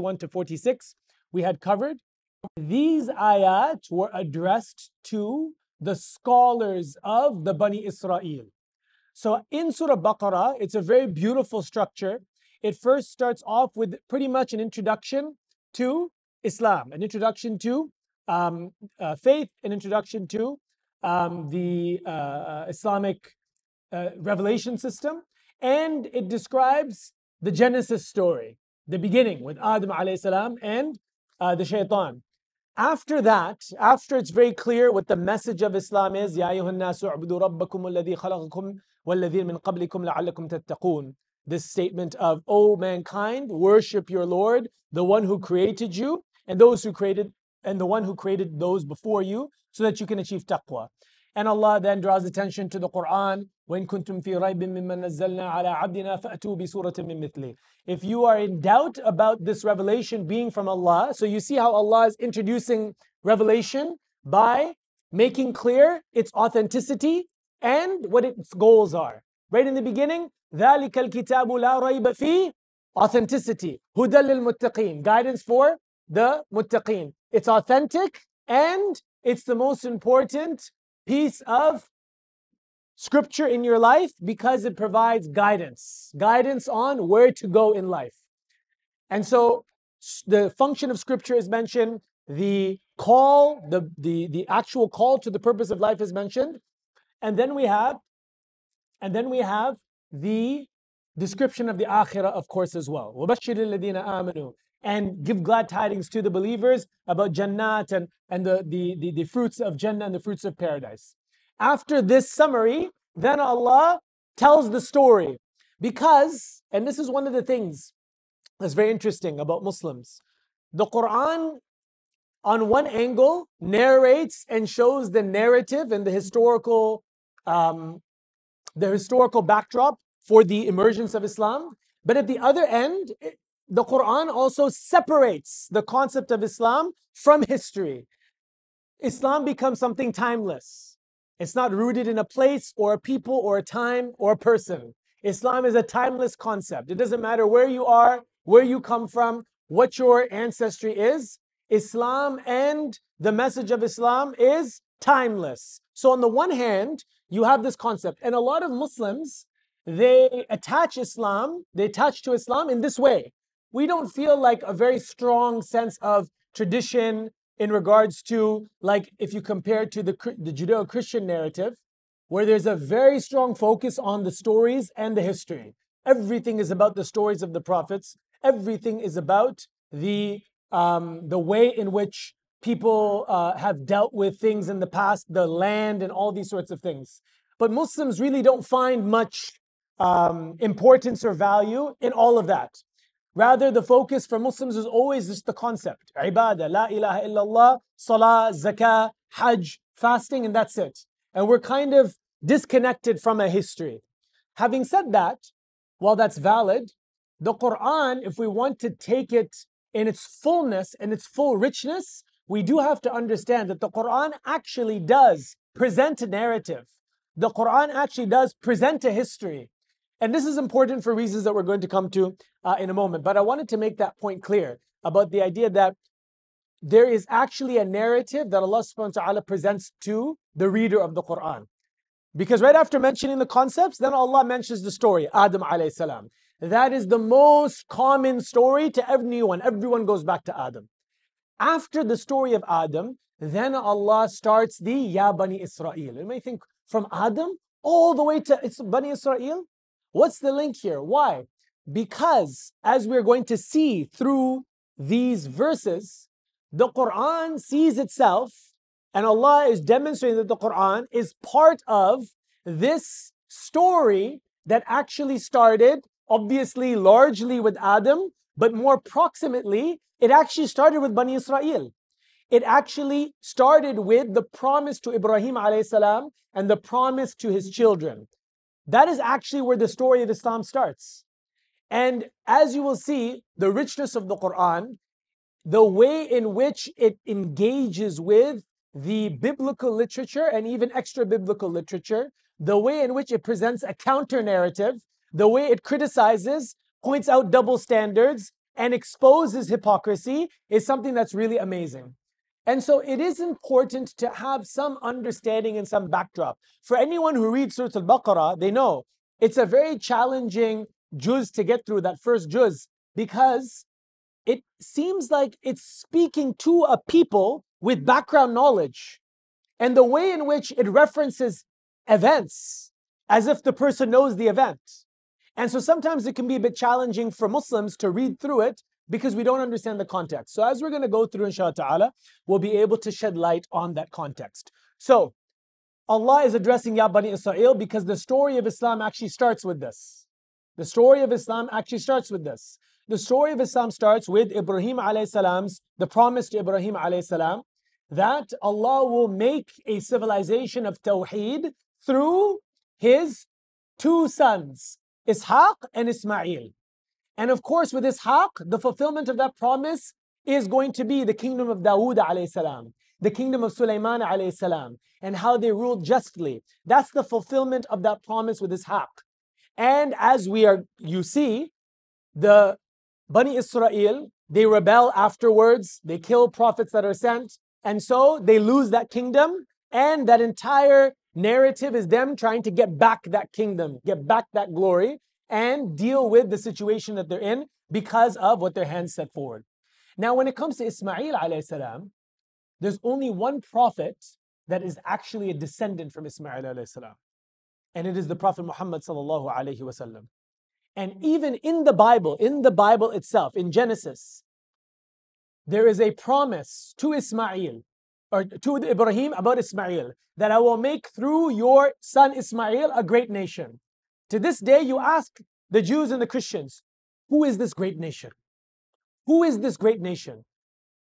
1 to 46, we had covered. These ayat were addressed to the scholars of the Bani Israel. So in Surah Baqarah, it's a very beautiful structure. It first starts off with pretty much an introduction to Islam, an introduction to um, uh, faith, an introduction to um, the uh, uh, Islamic uh, revelation system, and it describes the Genesis story, the beginning with Adam alayhi salam and uh, the shaitan. After that, after it's very clear what the message of Islam is, يا أيها الناس اعبدوا ربكم الذي خلقكم والذين من قبلكم لعلكم تتقون. This statement of, O mankind, worship your Lord, the one who created you, and those who created, and the one who created those before you, so that you can achieve taqwa. And Allah then draws attention to the Quran. وَإِن كُنتُمْ فِي رَيْبٍ مِّمَّن نَزَّلْنَا عَلَىٰ عَبْدِنَا فَأْتُوا بِسُورَةٍ مِّن مِثْلِهِ If you are in doubt about this revelation being from Allah, so you see how Allah is introducing revelation by making clear its authenticity and what its goals are. Right in the beginning, ذَلِكَ الْكِتَابُ لَا رَيْبَ فِيهِ Authenticity. هُدًى لِلْمُتَّقِينَ Guidance for the muttaqeen. It's authentic and it's the most important piece of scripture in your life because it provides guidance, guidance on where to go in life. And so the function of scripture is mentioned, the call, the, the, the actual call to the purpose of life is mentioned. And then we have, and then we have the description of the akhirah, of course, as well. And give glad tidings to the believers about Jannat and, and the, the, the, the fruits of Jannah and the fruits of paradise. After this summary, then Allah tells the story. Because, and this is one of the things that's very interesting about Muslims, the Quran, on one angle, narrates and shows the narrative and the historical, um, the historical backdrop for the emergence of Islam. But at the other end, the Quran also separates the concept of Islam from history. Islam becomes something timeless. It's not rooted in a place or a people or a time or a person. Islam is a timeless concept. It doesn't matter where you are, where you come from, what your ancestry is. Islam and the message of Islam is timeless. So, on the one hand, you have this concept, and a lot of Muslims they attach Islam, they attach to Islam in this way. We don't feel like a very strong sense of tradition in regards to, like, if you compare to the, the Judeo Christian narrative, where there's a very strong focus on the stories and the history. Everything is about the stories of the prophets, everything is about the, um, the way in which people uh, have dealt with things in the past, the land, and all these sorts of things. But Muslims really don't find much um, importance or value in all of that. Rather, the focus for Muslims is always just the concept ibadah, la ilaha illallah, salah, zakah, hajj, fasting, and that's it. And we're kind of disconnected from a history. Having said that, while that's valid, the Quran, if we want to take it in its fullness and its full richness, we do have to understand that the Quran actually does present a narrative. The Quran actually does present a history. And this is important for reasons that we're going to come to uh, in a moment. But I wanted to make that point clear about the idea that there is actually a narrative that Allah subhanahu wa ta'ala presents to the reader of the Quran. Because right after mentioning the concepts, then Allah mentions the story, Adam alayhi salam. That is the most common story to everyone. Everyone goes back to Adam. After the story of Adam, then Allah starts the Ya Bani Israel. You may think from Adam all the way to it's Bani Israel. What's the link here? Why? Because as we're going to see through these verses, the Quran sees itself, and Allah is demonstrating that the Quran is part of this story that actually started, obviously, largely with Adam, but more proximately, it actually started with Bani Israel. It actually started with the promise to Ibrahim salam and the promise to his children. That is actually where the story of Islam starts. And as you will see, the richness of the Quran, the way in which it engages with the biblical literature and even extra biblical literature, the way in which it presents a counter narrative, the way it criticizes, points out double standards, and exposes hypocrisy is something that's really amazing. And so it is important to have some understanding and some backdrop. For anyone who reads Surah Al-Baqarah, they know it's a very challenging juz to get through, that first juz, because it seems like it's speaking to a people with background knowledge. And the way in which it references events as if the person knows the event. And so sometimes it can be a bit challenging for Muslims to read through it because we don't understand the context. So as we're going to go through inshallah ta'ala, we'll be able to shed light on that context. So Allah is addressing Ya Bani Israel because the story of Islam actually starts with this. The story of Islam actually starts with this. The story of Islam starts with Ibrahim alayhi salam's, the promise to Ibrahim alayhi salam, that Allah will make a civilization of Tawheed through his two sons, Ishaq and Ismail. And of course, with Ishaq, the fulfillment of that promise is going to be the kingdom of Dawood alayhi salam, the kingdom of Sulaiman alayhi salam, and how they ruled justly. That's the fulfillment of that promise with Ishaq. And as we are, you see, the Bani Israel, they rebel afterwards, they kill prophets that are sent, and so they lose that kingdom, and that entire narrative is them trying to get back that kingdom, get back that glory, and deal with the situation that they're in because of what their hands set forward. Now, when it comes to Ismail there's only one prophet that is actually a descendant from Ismail and it is the Prophet Muhammad. And even in the Bible, in the Bible itself, in Genesis, there is a promise to Ismail or to Ibrahim about Ismail that I will make through your son Ismail a great nation. To this day, you ask the Jews and the Christians, who is this great nation? Who is this great nation?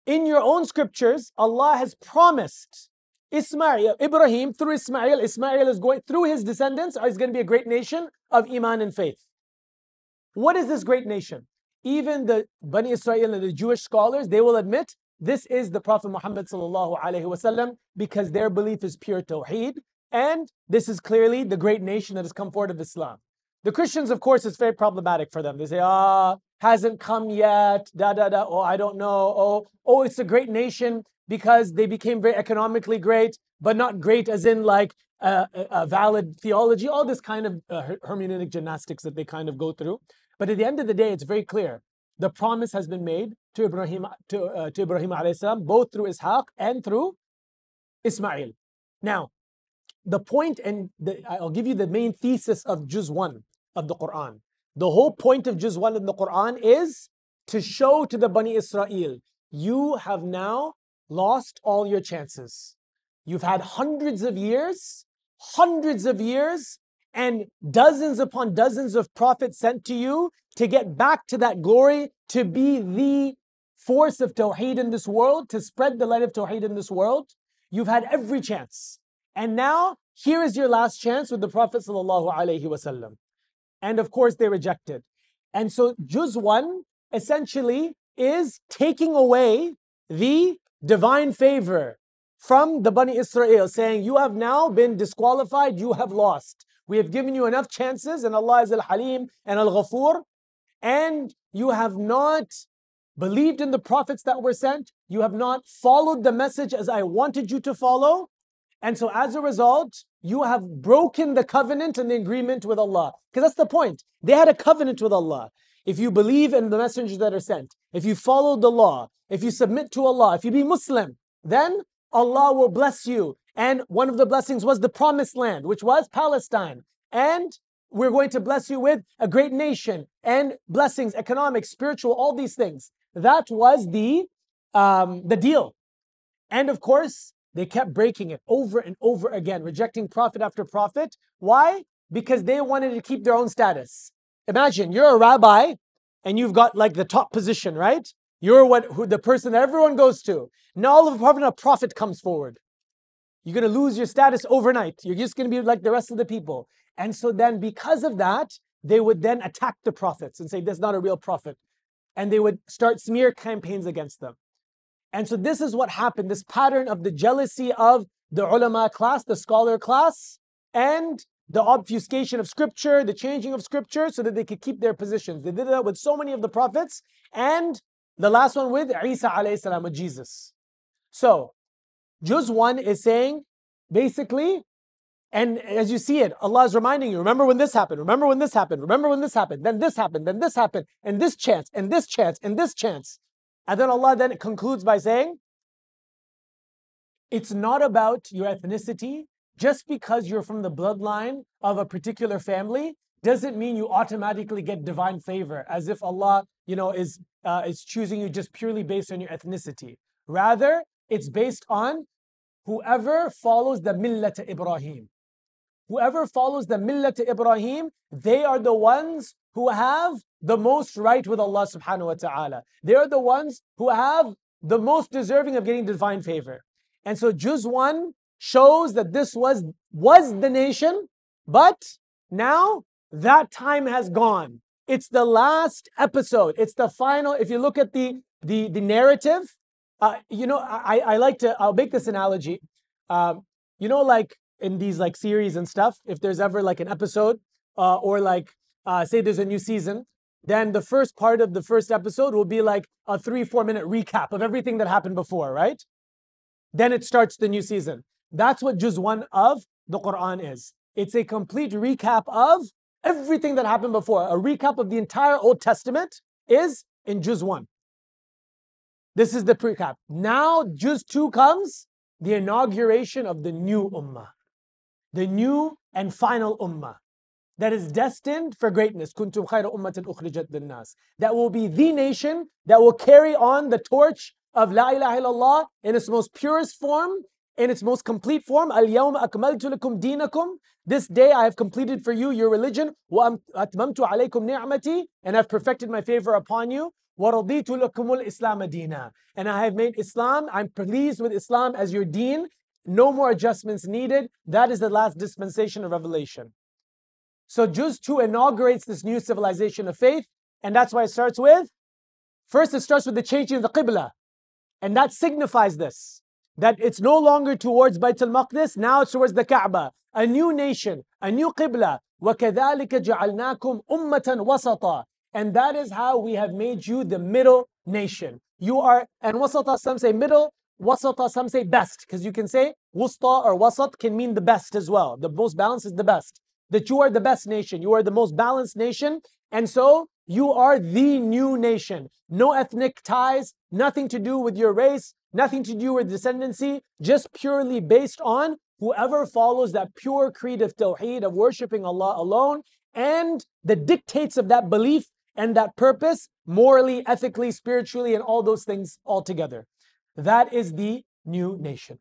In your own scriptures, Allah has promised Ismail, Ibrahim, through Ismail, Ismail is going, through his descendants, is going to be a great nation of Iman and faith. What is this great nation? Even the Bani Israel and the Jewish scholars, they will admit this is the Prophet Muhammad because their belief is pure Tawheed, and this is clearly the great nation that has come forward of Islam. The Christians, of course, it's very problematic for them. They say, ah, hasn't come yet, da da da, oh, I don't know, oh, oh, it's a great nation because they became very economically great, but not great as in like a, a valid theology, all this kind of uh, hermeneutic gymnastics that they kind of go through. But at the end of the day, it's very clear. The promise has been made to Ibrahim, to, uh, to Ibrahim salam, both through Ishaq and through Ismail. Now, the point, and the, I'll give you the main thesis of Juz 1 of the Quran. The whole point of Juz 1 in the Quran is to show to the Bani Israel, you have now lost all your chances. You've had hundreds of years, hundreds of years and dozens upon dozens of prophets sent to you to get back to that glory, to be the force of Tawheed in this world, to spread the light of Tawheed in this world. You've had every chance. And now, here is your last chance with the Prophet. ﷺ. And of course, they rejected. And so, Juz 1 essentially is taking away the divine favor from the Bani Israel, saying, You have now been disqualified, you have lost. We have given you enough chances, and Allah is Al Halim and Al Ghafur, and you have not believed in the prophets that were sent. You have not followed the message as I wanted you to follow. And so, as a result, you have broken the covenant and the agreement with Allah. Because that's the point. They had a covenant with Allah. If you believe in the messengers that are sent, if you follow the law, if you submit to Allah, if you be Muslim, then Allah will bless you and one of the blessings was the promised land, which was Palestine. And we're going to bless you with a great nation and blessings, economic, spiritual, all these things. That was the um, the deal. And of course, they kept breaking it over and over again, rejecting prophet after prophet. Why? Because they wanted to keep their own status. Imagine you're a rabbi and you've got like the top position, right? You're what who, the person that everyone goes to. Now all of a sudden a prophet comes forward. You're going to lose your status overnight. You're just going to be like the rest of the people. And so then, because of that, they would then attack the prophets and say, That's not a real prophet. And they would start smear campaigns against them. And so, this is what happened this pattern of the jealousy of the ulama class, the scholar class, and the obfuscation of scripture, the changing of scripture, so that they could keep their positions. They did that with so many of the prophets, and the last one with Isa alayhi salam, with Jesus. So, Juz 1 is saying basically, and as you see it, Allah is reminding you, remember when this happened, remember when this happened, remember when this happened, then this happened, then this happened, and this chance, and this chance, and this chance. And then Allah then concludes by saying, it's not about your ethnicity. Just because you're from the bloodline of a particular family doesn't mean you automatically get divine favor, as if Allah, you know, is uh, is choosing you just purely based on your ethnicity. Rather, it's based on whoever follows the millat Ibrahim. Whoever follows the millat Ibrahim, they are the ones who have the most right with Allah subhanahu wa ta'ala. They are the ones who have the most deserving of getting divine favor. And so Juz 1 shows that this was, was the nation, but now that time has gone. It's the last episode. It's the final. If you look at the the, the narrative, uh, you know, I, I like to, I'll make this analogy. Um, you know, like in these like series and stuff, if there's ever like an episode uh, or like uh, say there's a new season, then the first part of the first episode will be like a three, four minute recap of everything that happened before, right? Then it starts the new season. That's what Juz 1 of the Quran is. It's a complete recap of everything that happened before. A recap of the entire Old Testament is in Juz 1. This is the recap. Now, Juz 2 comes, the inauguration of the new Ummah, the new and final Ummah that is destined for greatness. Kuntum khayra ummatin ukhrijat That will be the nation that will carry on the torch of La ilaha illallah in its most purest form, in its most complete form. Al yawm akmaltu lakum dinakum. This day I have completed for you your religion. Wa atmamtu alaykum ni'mati. And I've perfected my favor upon you. Wa raditu lakumul islam dina. And I have made Islam, I'm pleased with Islam as your deen. No more adjustments needed. That is the last dispensation of revelation. So Juz 2 inaugurates this new civilization of faith, and that's why it starts with first, it starts with the changing of the Qibla, and that signifies this that it's no longer towards Bayt al Maqdis, now it's towards the Kaaba, a new nation, a new Qibla. وَكَذَلِكَ جَعَلْنَاكُمْ أُمَّةً وَسَطًا And that is how we have made you the middle nation. You are, and wasata, some say middle, wasata, some say best, because you can say wusta or wasat can mean the best as well. The most balanced is the best. That you are the best nation, you are the most balanced nation, and so you are the new nation. No ethnic ties, nothing to do with your race, nothing to do with descendancy, just purely based on whoever follows that pure creed of Tawheed, of worshipping Allah alone, and the dictates of that belief and that purpose, morally, ethically, spiritually, and all those things all together. That is the new nation.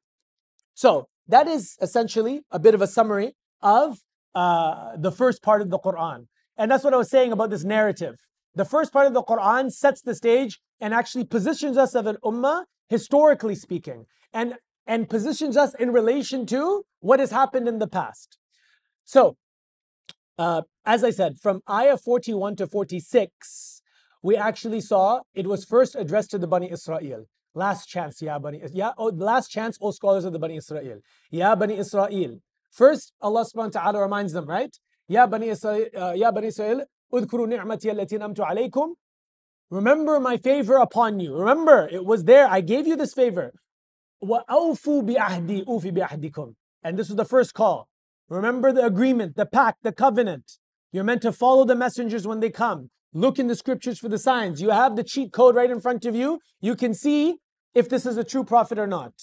So, that is essentially a bit of a summary of uh, the first part of the Quran. And that's what I was saying about this narrative. The first part of the Quran sets the stage and actually positions us as an ummah, historically speaking, and, and positions us in relation to what has happened in the past. So, uh, as I said, from ayah 41 to 46, we actually saw it was first addressed to the Bani Israel. Last chance, ya Bani, ya, oh, last chance, all scholars of the Bani Israel. Ya Bani Israel. First, Allah subhanahu wa ta'ala reminds them, right? Ya Bani Israel, uh, udkuru ni'mati allati namtu alaykum. Remember my favor upon you. Remember, it was there. I gave you this favor. Wa awfu bi ahdi ufi bi. And this was the first call. Remember the agreement, the pact, the covenant. You're meant to follow the messengers when they come. Look in the scriptures for the signs. You have the cheat code right in front of you. You can see if this is a true prophet or not.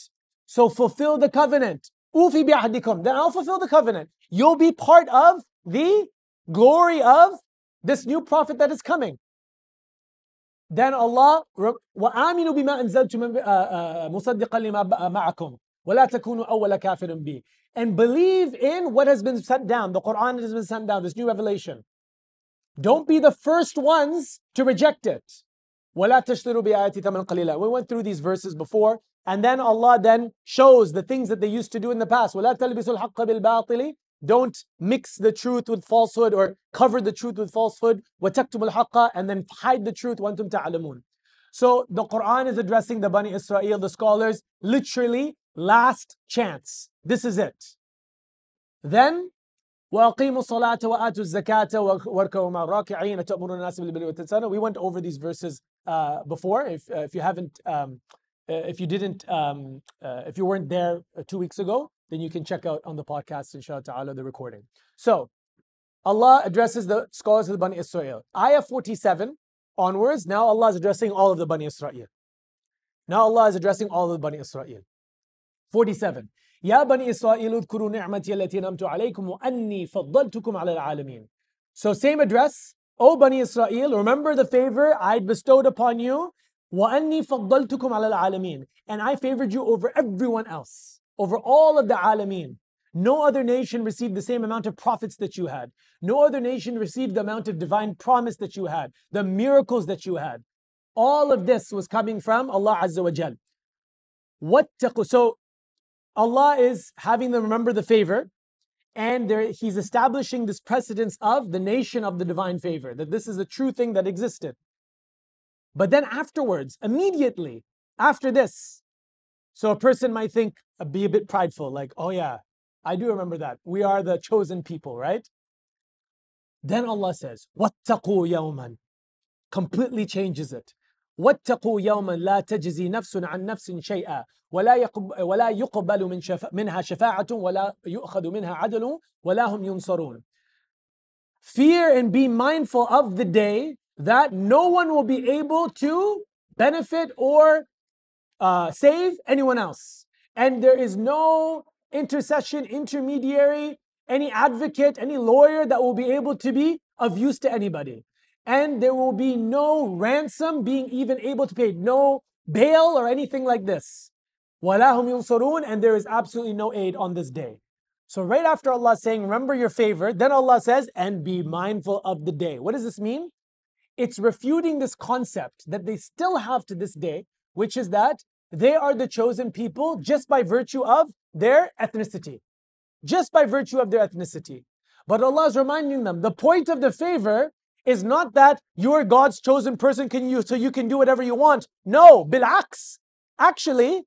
So fulfill the covenant. أُوفِ بِأَهْدِكُمْ Then I'll fulfill the covenant. You'll be part of the glory of this new prophet that is coming. Then Allah, وَآمِنُوا بِمَا أَنزَلْتُ مُصَدِّقًا لِمَا مَعَكُمْ وَلَا تَكُونُوا أَوَّلَ كَافِرٍ بِهِ And believe in what has been sent down, the Quran has been sent down, this new revelation. Don't be the first ones to reject it. وَلَا تَشْتَرُوا بِآيَاتِ ثَمَنًا قَلِيلًا We went through these verses before, and then Allah then shows the things that they used to do in the past. وَلَا تَلْبِسُوا الْحَقَّ بِالْبَاطِلِ don't mix the truth with falsehood or cover the truth with falsehood. وَتَكْتُمُ الْحَقَّ And then hide the truth. وَأَنْتُمْ تَعْلَمُونَ So the Quran is addressing the Bani Israel, the scholars, literally last chance. This is it. Then, وأقيموا الصلاة وآتوا الزكاة واركعوا مع الراكعين تأمرون الناس بالبر والإحسان. We went over these verses uh, before. If uh, if you haven't um, uh, if you didn't um, uh, if you weren't there uh, two weeks ago, then you can check out on the podcast inshallah ta'ala the recording. So Allah addresses the scholars of the Bani Israel. Ayah 47 onwards, now Allah is addressing all of the Bani Israel. Now Allah is addressing all of the Bani Israel. 47 يا بني إسرائيل اذكروا نعمتي التي نمت عليكم وأني فضلتكم على العالمين. So same address. O Bani Israel, remember the favor I bestowed upon you. وأني فضلتكم على العالمين. And I favored you over everyone else, over all of the alamin. No other nation received the same amount of prophets that you had. No other nation received the amount of divine promise that you had, the miracles that you had. All of this was coming from Allah Azza wa Jal. واتقوا. So Allah is having them remember the favor, and there, He's establishing this precedence of the nation of the divine favor, that this is a true thing that existed. But then afterwards, immediately after this, so a person might think, uh, be a bit prideful, like, oh yeah, I do remember that. We are the chosen people, right? Then Allah says, وَاتَّقُوا يَوْمًا Completely changes it. واتقوا يوما لا تجزي نفس عن نفس شيئا ولا يقبل ولا يقبل من شف منها شفاعة ولا يؤخذ منها عدل ولا هم ينصرون. Fear and be mindful of the day that no one will be able to benefit or uh, save anyone else. And there is no intercession, intermediary, any advocate, any lawyer that will be able to be of use to anybody and there will be no ransom being even able to pay, no bail or anything like this. وَلَهُمْ يُنصَرُونَ And there is absolutely no aid on this day. So right after Allah saying, remember your favor, then Allah says, and be mindful of the day. What does this mean? It's refuting this concept that they still have to this day, which is that they are the chosen people just by virtue of their ethnicity. Just by virtue of their ethnicity. But Allah is reminding them the point of the favor is not that you're God's chosen person can you so you can do whatever you want. No, bilaks. Actually,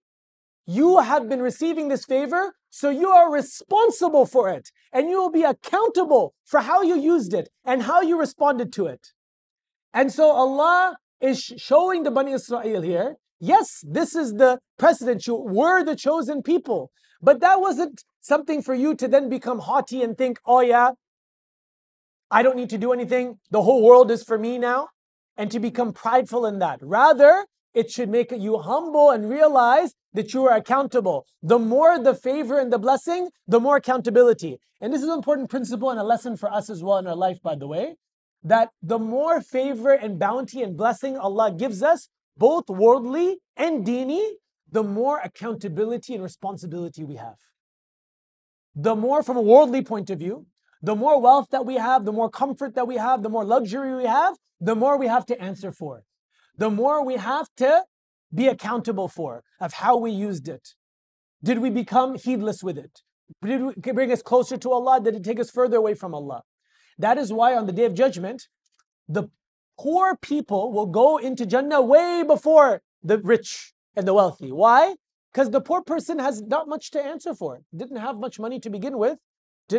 you have been receiving this favor, so you are responsible for it. And you will be accountable for how you used it and how you responded to it. And so Allah is showing the Bani Israel here, yes, this is the precedent. You were the chosen people. But that wasn't something for you to then become haughty and think, oh yeah, I don't need to do anything. The whole world is for me now. And to become prideful in that. Rather, it should make you humble and realize that you are accountable. The more the favor and the blessing, the more accountability. And this is an important principle and a lesson for us as well in our life, by the way, that the more favor and bounty and blessing Allah gives us, both worldly and dini, the more accountability and responsibility we have. The more from a worldly point of view, the more wealth that we have, the more comfort that we have, the more luxury we have, the more we have to answer for. it. The more we have to be accountable for of how we used it. Did we become heedless with it? Did it bring us closer to Allah? Did it take us further away from Allah? That is why on the day of judgment, the poor people will go into Jannah way before the rich and the wealthy. Why? Because the poor person has not much to answer for, didn't have much money to begin with.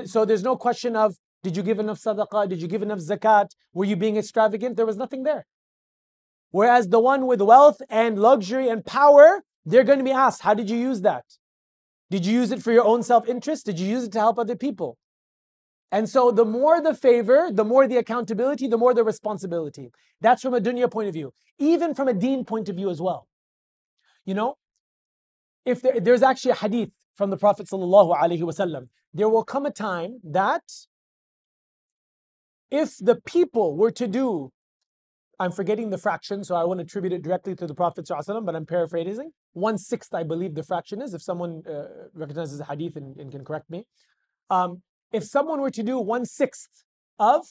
So there's no question of did you give enough sadaqah? Did you give enough zakat? Were you being extravagant? There was nothing there. Whereas the one with wealth and luxury and power, they're going to be asked, how did you use that? Did you use it for your own self interest? Did you use it to help other people? And so the more the favor, the more the accountability, the more the responsibility. That's from a dunya point of view, even from a deen point of view as well. You know, if there, there's actually a hadith from the Prophet wasallam there will come a time that if the people were to do, I'm forgetting the fraction, so I won't attribute it directly to the Prophet, ﷺ, but I'm paraphrasing. One sixth, I believe the fraction is, if someone uh, recognizes the hadith and, and, can correct me. Um, if someone were to do one sixth of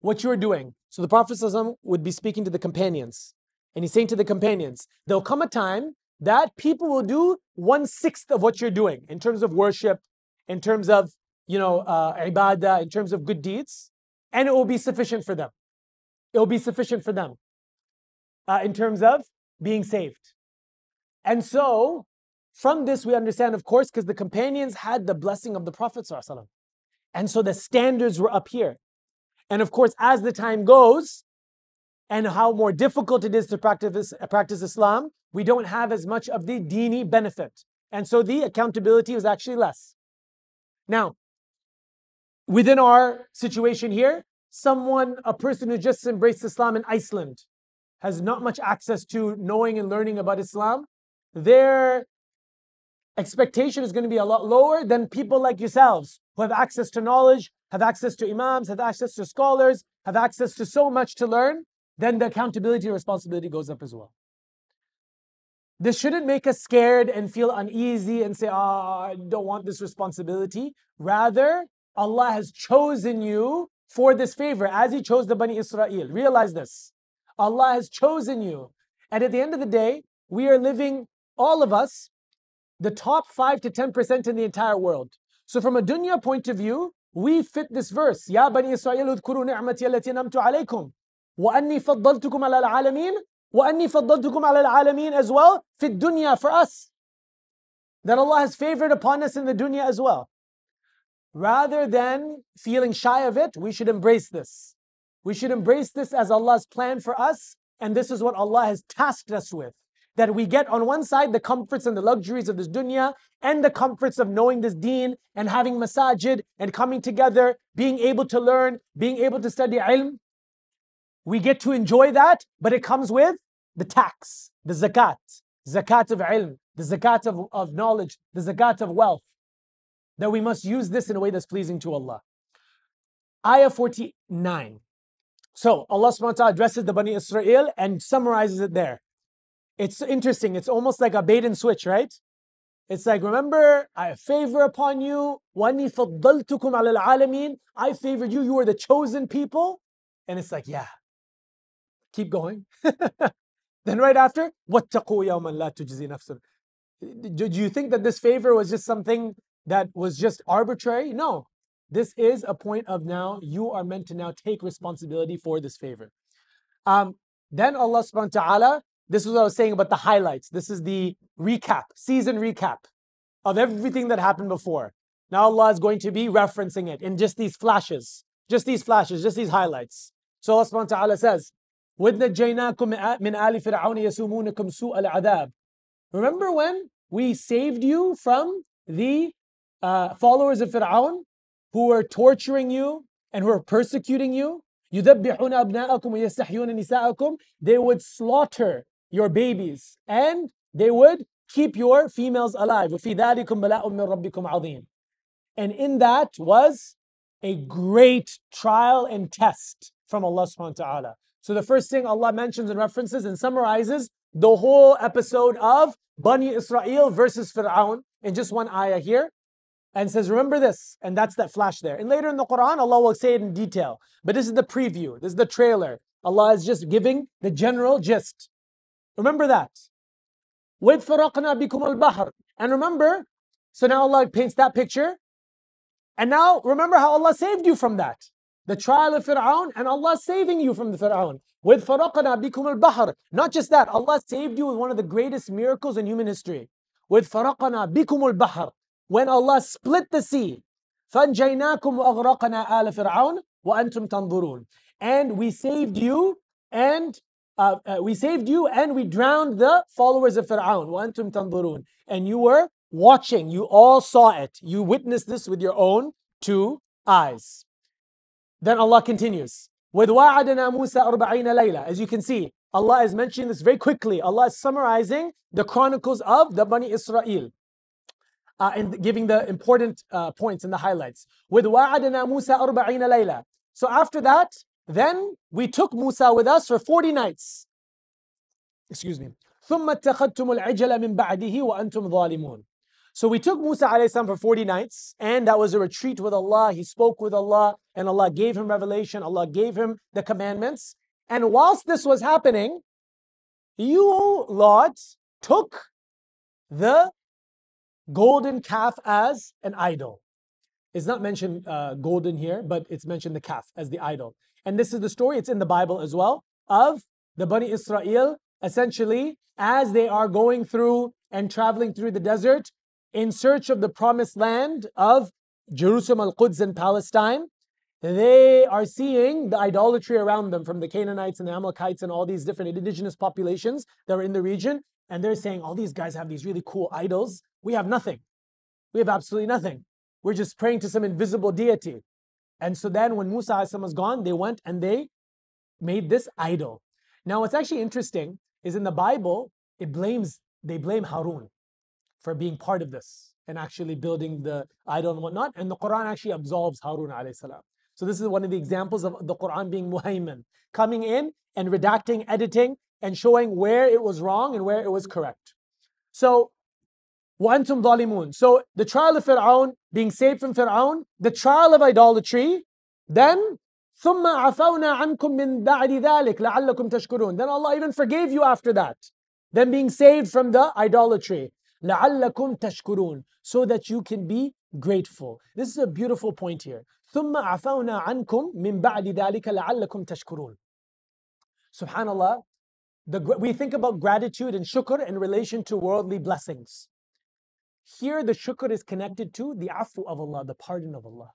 what you're doing, so the Prophet ﷺ would be speaking to the companions, and he's saying to the companions, there'll come a time that people will do one sixth of what you're doing in terms of worship, in terms of, you know, uh, ibadah, in terms of good deeds, and it will be sufficient for them. It will be sufficient for them uh, in terms of being saved. And so, from this, we understand, of course, because the companions had the blessing of the Prophet. And so the standards were up here. And of course, as the time goes, and how more difficult it is to practice, practice Islam, we don't have as much of the dini benefit. And so the accountability was actually less. Now, within our situation here, someone, a person who just embraced Islam in Iceland, has not much access to knowing and learning about Islam, their expectation is going to be a lot lower than people like yourselves who have access to knowledge, have access to imams, have access to scholars, have access to so much to learn, then the accountability and responsibility goes up as well. This shouldn't make us scared and feel uneasy and say, ah, oh, I don't want this responsibility. Rather, Allah has chosen you for this favor as He chose the Bani Israel. Realize this. Allah has chosen you. And at the end of the day, we are living, all of us, the top 5 to 10% in the entire world. So, from a dunya point of view, we fit this verse. Ya Bani Israel, udkuru ni'mati allati namtu alaykum. وأني فضلتكم على العالمين وأني فضلتكم على العالمين as well في الدنيا for us. That Allah has favored upon us in the dunya as well. Rather than feeling shy of it, we should embrace this. We should embrace this as Allah's plan for us, and this is what Allah has tasked us with. That we get on one side the comforts and the luxuries of this dunya, and the comforts of knowing this deen, and having masajid, and coming together, being able to learn, being able to study ilm. We get to enjoy that, but it comes with the tax, the zakat, zakat of ilm, the zakat of, of knowledge, the zakat of wealth. That we must use this in a way that's pleasing to Allah. Ayah 49. So Allah subhanahu wa ta'ala addresses the Bani Israel and summarizes it there. It's interesting. It's almost like a bait and switch, right? It's like, remember, I favor upon you. وَأَنِّي فَضَّلْتُكُمْ عَلَى الْعَالَمِينَ I favored you. You were the chosen people. And it's like, yeah. Keep going. then right after, وَاتَّقُوا يَوْمًا لَا تُجْزِي نَفْسٌ Do you think that this favor was just something that was just arbitrary? No. This is a point of now you are meant to now take responsibility for this favor. Um, then Allah subhanahu wa ta'ala, this is what I was saying about the highlights. This is the recap, season recap of everything that happened before. Now Allah is going to be referencing it in just these flashes, just these flashes, just these highlights. So Allah subhanahu wa ta'ala says, وَإِذْ مِنْ آلِ فِرْعَوْنَ يَسُومُونَكُمْ سُوءَ الْعَذَابِ Remember when we saved you from the uh, followers of Fir'aun who are torturing you and who are persecuting you. يُذَبِّحُونَ أَبْنَاءَكُمْ وَيَسْتَحْيُونَ نِسَاءَكُمْ They would slaughter your babies and they would keep your females alive. وَفِي ذَلِكُمْ بَلَاءٌ مِّن رَبِّكُمْ عَظِيمٌ And in that was a great trial and test from Allah subhanahu wa ta'ala. So the first thing Allah mentions and references and summarizes the whole episode of Bani Israel versus Fir'aun in just one ayah here and says, Remember this. And that's that flash there. And later in the Quran, Allah will say it in detail. But this is the preview, this is the trailer. Allah is just giving the general gist. Remember that. Wait faraqna bikum al bahr. And remember, so now Allah paints that picture. And now remember how Allah saved you from that The trial of Fir'aun and Allah saving you from the Fir'aun. With فرقنا بكم البحر. Not just that, Allah saved you with one of the greatest miracles in human history. With فرقنا بكم البحر when Allah split the sea. فَانْجَيْنَاكُمْ وَأَغْرَقْنَا آلَ فِرْعَوْنَ وَأَنْتُمْ تَنْظُرُونَ And we saved you and uh, uh, we saved you and we drowned the followers of Fir'aun. وَأَنْتُمْ تَنْظُرُونَ And you were watching. You all saw it. You witnessed this with your own two eyes. Then Allah continues, with وَعَدَنَا مُوسَى أَرْبَعِينَ لَيْلَةً As you can see, Allah is mentioning this very quickly. Allah is summarizing the chronicles of the Bani Israel. Uh, and giving the important uh, points and the highlights. With وَعَدَنَا مُوسَى أَرْبَعِينَ لَيْلَةً So after that, then we took Musa with us for 40 nights. Excuse me. ثُمَّ اتَّخَذْتُمُ الْعِجَلَ مِنْ بَعْدِهِ وَأَنْتُمْ ظَالِمُونَ so we took Musa alayhi for 40 nights, and that was a retreat with Allah. He spoke with Allah, and Allah gave him revelation. Allah gave him the commandments. And whilst this was happening, you, Lord, took the golden calf as an idol. It's not mentioned uh, golden here, but it's mentioned the calf as the idol. And this is the story, it's in the Bible as well, of the Bani Israel essentially as they are going through and traveling through the desert in search of the promised land of Jerusalem, Al Quds, and Palestine, they are seeing the idolatry around them from the Canaanites and the Amalekites and all these different indigenous populations that are in the region. And they're saying, all these guys have these really cool idols. We have nothing. We have absolutely nothing. We're just praying to some invisible deity. And so then when Musa was gone, they went and they made this idol. Now, what's actually interesting is in the Bible, it blames, they blame Harun for being part of this and actually building the idol and whatnot. And the Quran actually absolves Harun alayhi salam. So this is one of the examples of the Quran being muhayman, coming in and redacting, editing, and showing where it was wrong and where it was correct. So وَأَنْتُمْ ظَالِمُونَ So the trial of Fir'aun, being saved from Fir'aun, the trial of idolatry, then ثُمَّ عَفَوْنَا عَنْكُم مِّن بَعْدِ ذَلِكَ لَعَلَّكُمْ تَشْكُرُونَ Then Allah even forgave you after that. Then being saved from the idolatry. لَعَلَّكُمْ تَشْكُرُونَ So that you can be grateful. This is a beautiful point here. ثم عفونا عنكم من بعد ذلك لعلكم تشكرون. Subhanallah, the, we think about gratitude and shukr in relation to worldly blessings. Here, the shukr is connected to the afu of Allah, the pardon of Allah.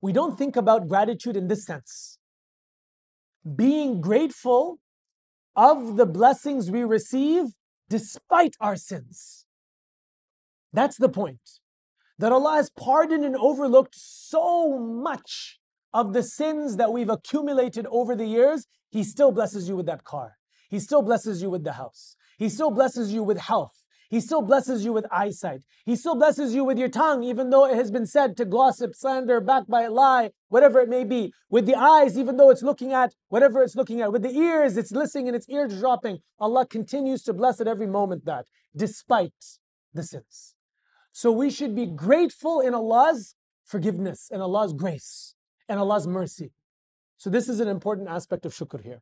We don't think about gratitude in this sense. Being grateful of the blessings we receive despite our sins. That's the point that Allah has pardoned and overlooked so much of the sins that we've accumulated over the years, He still blesses you with that car. He still blesses you with the house. He still blesses you with health. He still blesses you with eyesight. He still blesses you with your tongue, even though it has been said to gossip, slander, backbite, lie, whatever it may be. With the eyes, even though it's looking at whatever it's looking at. With the ears, it's listening and its ears dropping. Allah continues to bless at every moment that, despite the sins. So we should be grateful in Allah's forgiveness and Allah's grace and Allah's mercy. So this is an important aspect of shukr here.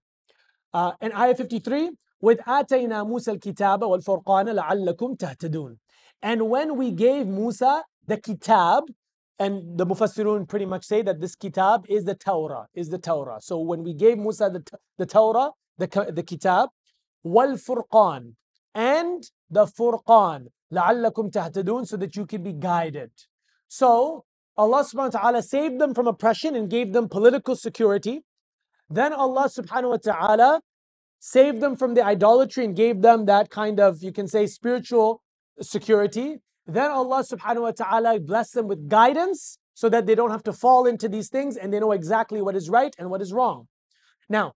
Uh, in ayah 53, with atayna Musa al-kitaba wal-furqana la'allakum tahtadun. And when we gave Musa the kitab, and the Mufassirun pretty much say that this kitab is the Torah, is the Torah. So when we gave Musa the, the Torah, the, the kitab, wal-furqan, and the furqan, la'allakum tahtadun, so that you can be guided. So Allah subhanahu wa ta'ala saved them from oppression and gave them political security. Then Allah subhanahu wa ta'ala saved them from the idolatry and gave them that kind of, you can say, spiritual security. Then Allah subhanahu wa ta'ala blessed them with guidance so that they don't have to fall into these things and they know exactly what is right and what is wrong. Now,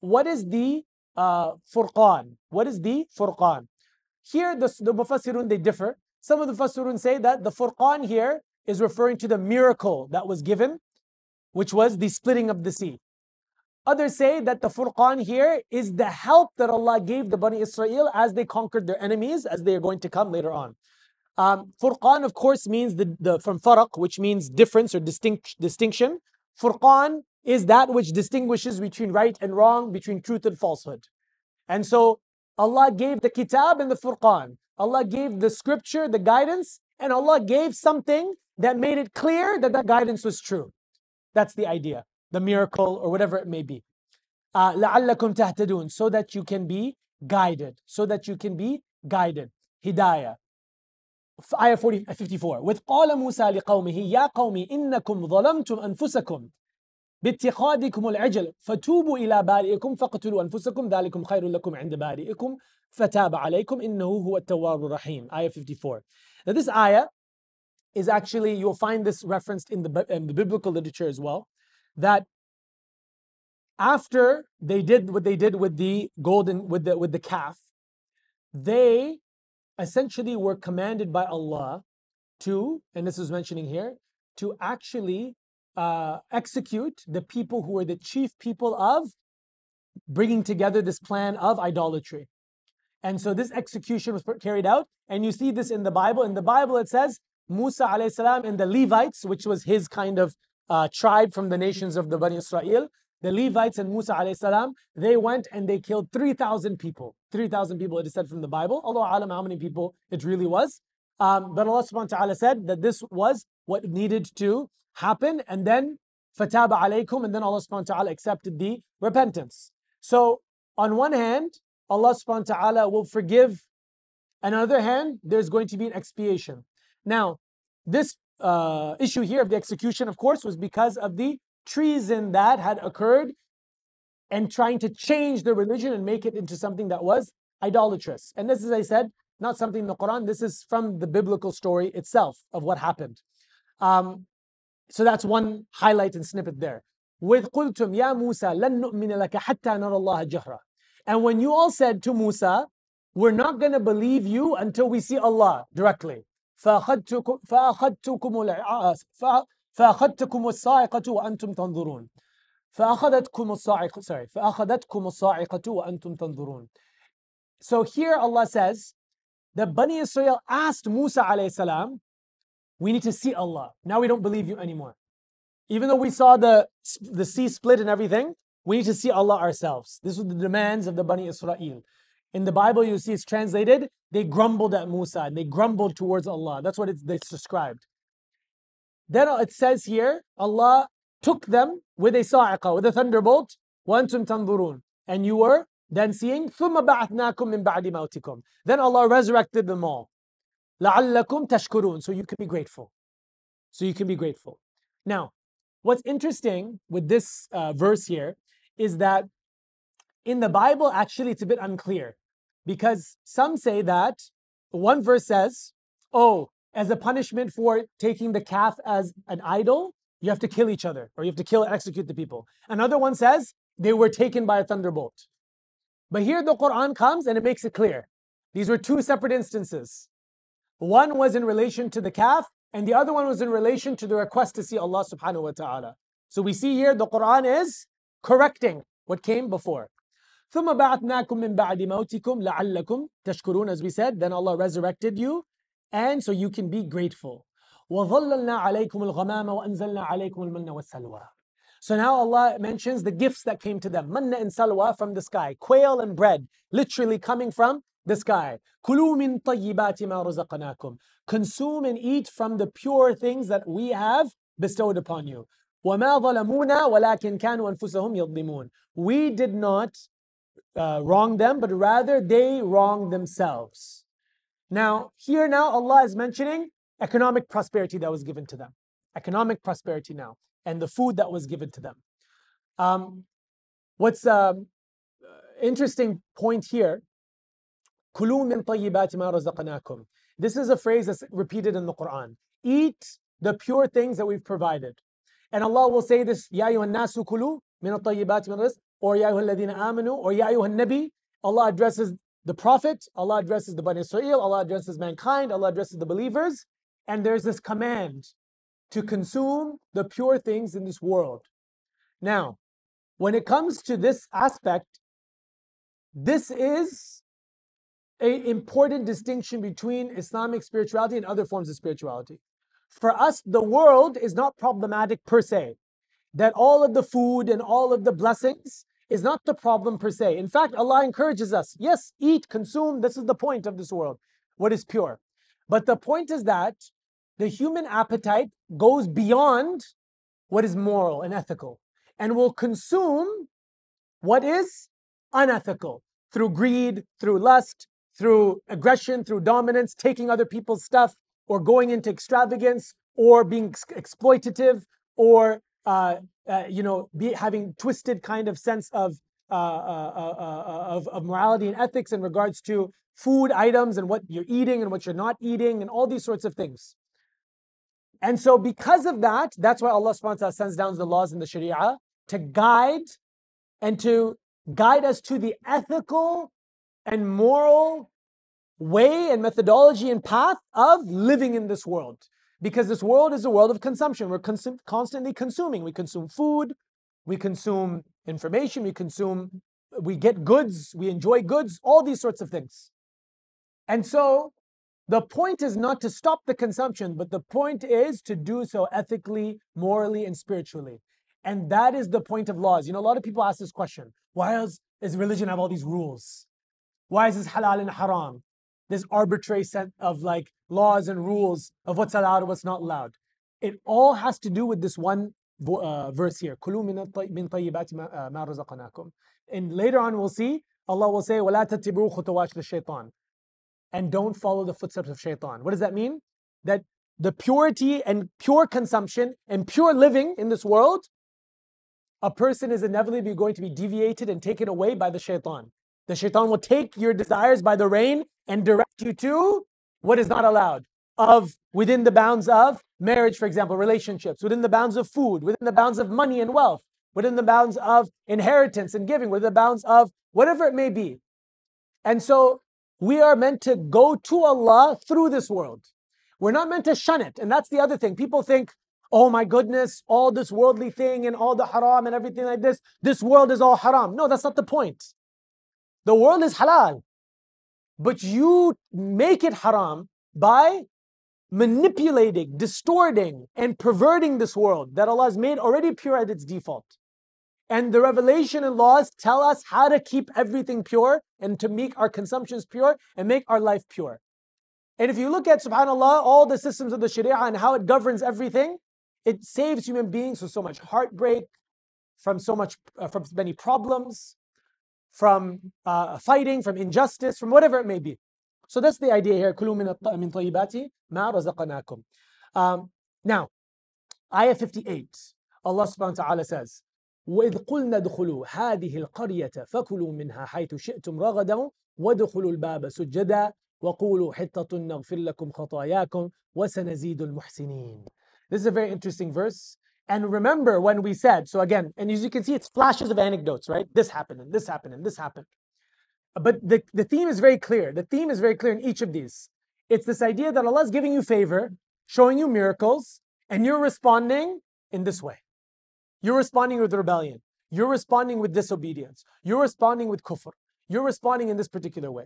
what is the uh, furqan? What is the furqan? Here, the, the Mufassirun, they differ. Some of the Mufassirun say that the Furqan here is referring to the miracle that was given, which was the splitting of the sea. Others say that the Furqan here is the help that Allah gave the Bani Israel as they conquered their enemies, as they are going to come later on. Um, Furqan, of course, means the, the from Faraq, which means difference or distinct, distinction. Furqan is that which distinguishes between right and wrong, between truth and falsehood. And so Allah gave the kitab and the furqan. Allah gave the scripture, the guidance, and Allah gave something that made it clear that that guidance was true. That's the idea, the miracle or whatever it may be. لَعَلَّكُمْ uh, تَهْتَدُونَ So that you can be guided. So that you can be guided. Hidayah. Ayah 40, 54. With قال موسى لقومه يا قوم إنكم ظلمتم أنفسكم باتخاذكم العجل فتوبوا إلى بارئكم فاقتلوا أنفسكم ذلكم خير لكم عند بارئكم فتاب عليكم إنه هو التواب الرحيم Ayah 54 Now this ayah is actually, you'll find this referenced in the, in the biblical literature as well, that after they did what they did with the golden, with the, with the calf, they essentially were commanded by Allah to, and this is mentioning here, to actually uh, execute the people who were the chief people of bringing together this plan of idolatry. And so this execution was carried out, and you see this in the Bible. In the Bible, it says Musa alayhi salam and the Levites, which was his kind of uh, tribe from the nations of the Bani Israel, the Levites and Musa alayhi salam, they went and they killed 3,000 people. 3,000 people, it is said from the Bible. Allah alam how many people it really was. Um, but Allah subhanahu wa ta'ala said that this was what needed to happen, and then fataba alaykum, and then Allah subhanahu wa ta'ala accepted the repentance. So on one hand, Allah subhanahu wa ta'ala will forgive, and on the other hand, there's going to be an expiation. Now, this uh, issue here of the execution, of course, was because of the treason that had occurred and trying to change the religion and make it into something that was idolatrous. And this, as I said, not something in the Quran. This is from the biblical story itself of what happened. Um, so that's one highlight and snippet there. With قلتم يا موسى لن نؤمن لك حتى نرى الله جهرا. And when you all said to Musa, we're not going to believe you until we see Allah directly. فأخذتكم فأخذتكم الصاعقة وأنتم تنظرون. فأخذتكم الصاعقة sorry فأخذتكم الصاعقة وأنتم تنظرون. So here Allah says that Bani Israel asked Musa alayhi salam, we need to see Allah. Now we don't believe you anymore. Even though we saw the, the sea split and everything, we need to see Allah ourselves. This was the demands of the Bani Israel. In the Bible, you see it's translated, they grumbled at Musa and they grumbled towards Allah. That's what it's, it's described. Then it says here, Allah took them with a sa'iqa, with a thunderbolt, وَأَنْتُمْ تَنظُرُونَ And you were then seeing, ثُمَّ بَعَثْنَاكُم مِّن بَعْدِ مَوْتِكُم Then Allah resurrected them all. لَعَلَّكُمْ تَشْكُرُونَ So you can be grateful. So you can be grateful. Now, what's interesting with this uh, verse here is that in the Bible, actually, it's a bit unclear because some say that one verse says, oh, as a punishment for taking the calf as an idol, you have to kill each other or you have to kill and execute the people. Another one says they were taken by a thunderbolt. But here the Quran comes and it makes it clear. These were two separate instances. One was in relation to the calf, and the other one was in relation to the request to see Allah subhanahu wa ta'ala. So we see here the Quran is correcting what came before. ثم بعثناكم من بعد موتكم لعلكم تشكرون as we said then Allah resurrected you and so you can be grateful وظللنا عليكم الغمام وأنزلنا عليكم المن والسلوى so now Allah mentions the gifts that came to them manna and salwa from the sky quail and bread literally coming from the sky كلوا من طيبات ما رزقناكم consume and eat from the pure things that we have bestowed upon you وما ظلمونا ولكن كانوا أنفسهم يظلمون we did not uh, wrong them, but rather they wrong themselves. Now, here now, Allah is mentioning economic prosperity that was given to them. Economic prosperity now, and the food that was given to them. Um, what's um, interesting point here, This is a phrase that's repeated in the Quran. Eat the pure things that we've provided. And Allah will say this, يَا أَيُّهَا النَّاسُ كُلُوا مِنَ الطَّيِّبَاتِ مِنَ الرِّزْقِ or Ya ayyuhalladhina amanu, or Ya ayyuhan nabi, Allah addresses the Prophet, Allah addresses the Bani Israel, Allah addresses mankind, Allah addresses the believers, and there's this command to consume the pure things in this world. Now, when it comes to this aspect, this is an important distinction between Islamic spirituality and other forms of spirituality. For us, the world is not problematic per se. That all of the food and all of the blessings is not the problem per se. In fact, Allah encourages us yes, eat, consume. This is the point of this world, what is pure. But the point is that the human appetite goes beyond what is moral and ethical and will consume what is unethical through greed, through lust, through aggression, through dominance, taking other people's stuff, or going into extravagance, or being ex- exploitative, or uh, uh, you know, be, having twisted kind of sense of, uh, uh, uh, of, of morality and ethics in regards to food items and what you're eating and what you're not eating and all these sorts of things. And so, because of that, that's why Allah subhanahu wa ta'ala sends down the laws in the Sharia to guide and to guide us to the ethical and moral way and methodology and path of living in this world because this world is a world of consumption. We're cons- constantly consuming. We consume food, we consume information, we consume, we get goods, we enjoy goods, all these sorts of things. And so the point is not to stop the consumption, but the point is to do so ethically, morally, and spiritually. And that is the point of laws. You know, a lot of people ask this question why does, does religion have all these rules? Why is this halal and haram? This arbitrary set of like laws and rules of what's allowed and what's not allowed. It all has to do with this one uh, verse here. And later on we'll see, Allah will say, وَلَا تَتِّبُوا خُطُوَاتِ الشَّيْطَانِ And don't follow the footsteps of shaitan. What does that mean? That the purity and pure consumption and pure living in this world, a person is inevitably going to be deviated and taken away by the shaitan. The shaitan will take your desires by the rein and direct you to what is not allowed of within the bounds of marriage, for example, relationships, within the bounds of food, within the bounds of money and wealth, within the bounds of inheritance and giving, within the bounds of whatever it may be. And so we are meant to go to Allah through this world. We're not meant to shun it. And that's the other thing. People think, oh my goodness, all this worldly thing and all the haram and everything like this, this world is all haram. No, that's not the point. The world is halal. But you make it haram by manipulating, distorting, and perverting this world that Allah has made already pure at its default. And the revelation and laws tell us how to keep everything pure and to make our consumptions pure and make our life pure. And if you look at, subhanAllah, all the systems of the Sharia and how it governs everything, it saves human beings from so much heartbreak, from so much, uh, from many problems, from uh, fighting, from injustice, from whatever it may be. So that's the idea here. كُلُوا مِن طَيِّبَاتِ مَا رَزَقَنَاكُم. Um, now, ayah 58, Allah subhanahu wa ta'ala says, وإذ قلنا ادخلوا هذه القرية فكلوا منها حيث شئتم رغدا وادخلوا الباب سجدا وقولوا حطة نغفر لكم خطاياكم وسنزيد المحسنين. This is a very interesting verse. And remember when we said, so again, and as you can see, it's flashes of anecdotes, right? This happened, and this happened, and this happened. But the, the theme is very clear. The theme is very clear in each of these. It's this idea that Allah is giving you favor, showing you miracles, and you're responding in this way. You're responding with rebellion. You're responding with disobedience. You're responding with kufr. You're responding in this particular way.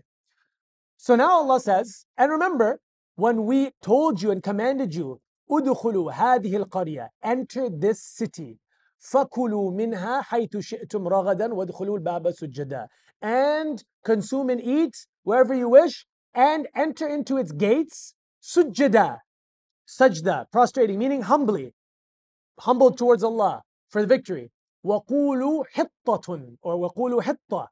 So now Allah says, and remember, when we told you and commanded you, udkhulu hadhihi al enter this city. فَكُلُوا مِنْهَا حَيْثُ شِئْتُمْ رَغَدًا وَادْخُلُوا الْبَابَ سُجَّدًا And consume and eat wherever you wish and enter into its gates sujjada, sajda, prostrating, meaning humbly, humble towards Allah for the victory. وَقُولُوا حِطَّةٌ or وَقُولُوا حِطَّة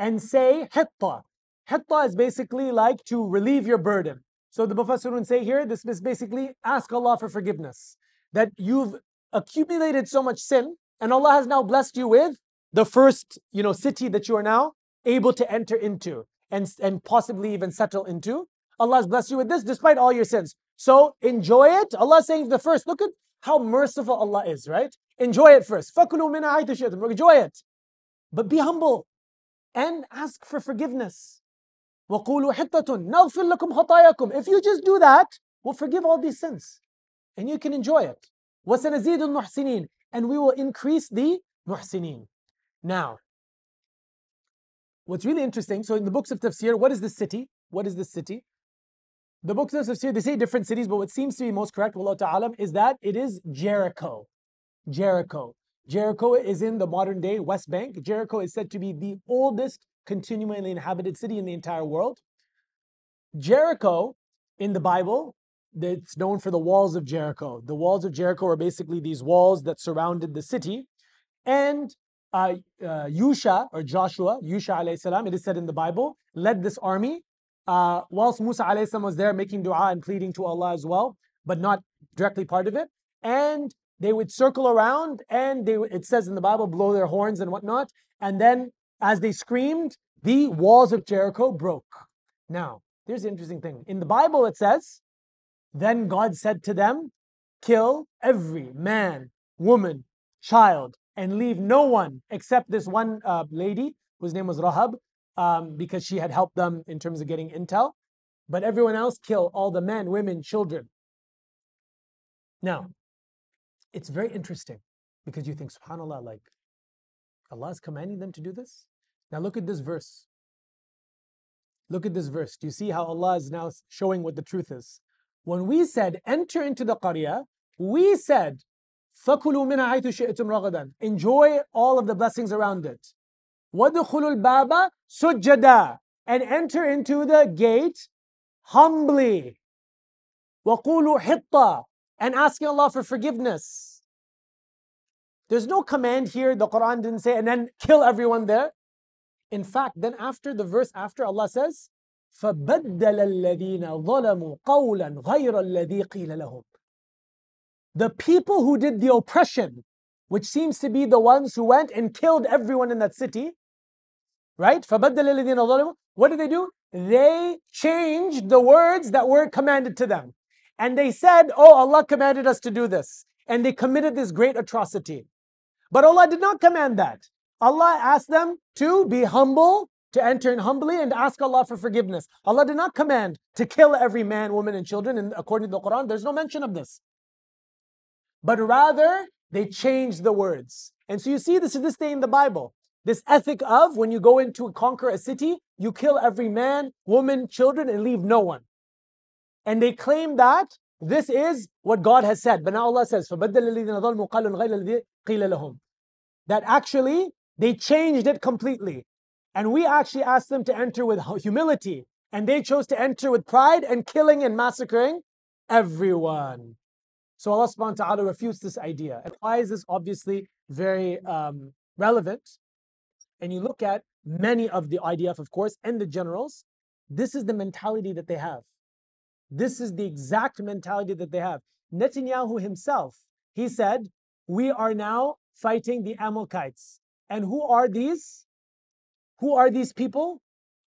and say hitta. Hitta is basically like to relieve your burden. So the Mufassirun say here, this is basically ask Allah for forgiveness. That you've accumulated so much sin, and Allah has now blessed you with the first, you know, city that you are now able to enter into and, and possibly even settle into. Allah has blessed you with this despite all your sins. So enjoy it. Allah saying the first. Look at how merciful Allah is, right? Enjoy it first. Enjoy it. But be humble and ask for forgiveness. If you just do that, we'll forgive all these sins. And you can enjoy it. وَسَنَزِيدُ الْمُحْسِنِينَ And we will increase the muhsinin. Now, what's really interesting, so in the books of tafsir, what is this city? What is this city? The books of tafsir, they say different cities, but what seems to be most correct, wallahu ta'ala, is that it is Jericho. Jericho. Jericho is in the modern day West Bank. Jericho is said to be the oldest continually inhabited city in the entire world. Jericho in the Bible it's known for the walls of Jericho. The walls of Jericho are basically these walls that surrounded the city. And uh, uh, Yusha or Joshua, Yusha alayhi salam, it is said in the Bible, led this army uh, whilst Musa alayhi salam was there making dua and pleading to Allah as well, but not directly part of it. And they would circle around and they, it says in the Bible, blow their horns and whatnot. And then as they screamed, the walls of Jericho broke. Now, here's the interesting thing. In the Bible, it says then God said to them, Kill every man, woman, child, and leave no one except this one uh, lady whose name was Rahab, um, because she had helped them in terms of getting intel. But everyone else, kill all the men, women, children. Now, it's very interesting because you think, subhanAllah, like Allah is commanding them to do this? Now look at this verse. Look at this verse. Do you see how Allah is now showing what the truth is? When we said enter into the qaryah, we said فَكُلُوا مِنْهَا حَيْثُ شِئْتُمْ رَغَدًا Enjoy all of the blessings around it. وَدْخُلُوا الْبَابَ سُجَّدًا And enter into the gate humbly. وَقُولُوا حِطَّةً And asking Allah for forgiveness. There's no command here, the Quran didn't say, and then kill everyone there. In fact, then after the verse after, Allah says, فبدل الذين ظلموا قولا غير الذي قيل لهم. The people who did the oppression, which seems to be the ones who went and killed everyone in that city, right? فبدل الذين ظلموا. What did they do? They changed the words that were commanded to them. And they said, Oh, Allah commanded us to do this. And they committed this great atrocity. But Allah did not command that. Allah asked them to be humble, to enter in humbly and ask Allah for forgiveness. Allah did not command to kill every man, woman, and children. And according to the Quran, there's no mention of this. But rather, they changed the words. And so you see this to this day in the Bible. This ethic of when you go into conquer a city, you kill every man, woman, children, and leave no one. And they claim that this is what God has said. But now Allah says, That actually they changed it completely. And we actually asked them to enter with humility. And they chose to enter with pride and killing and massacring everyone. So Allah subhanahu wa ta'ala refutes this idea. And why is this obviously very um, relevant? And you look at many of the IDF, of course, and the generals, this is the mentality that they have. This is the exact mentality that they have. Netanyahu himself, he said, We are now fighting the Amalekites. And who are these? Who are these people?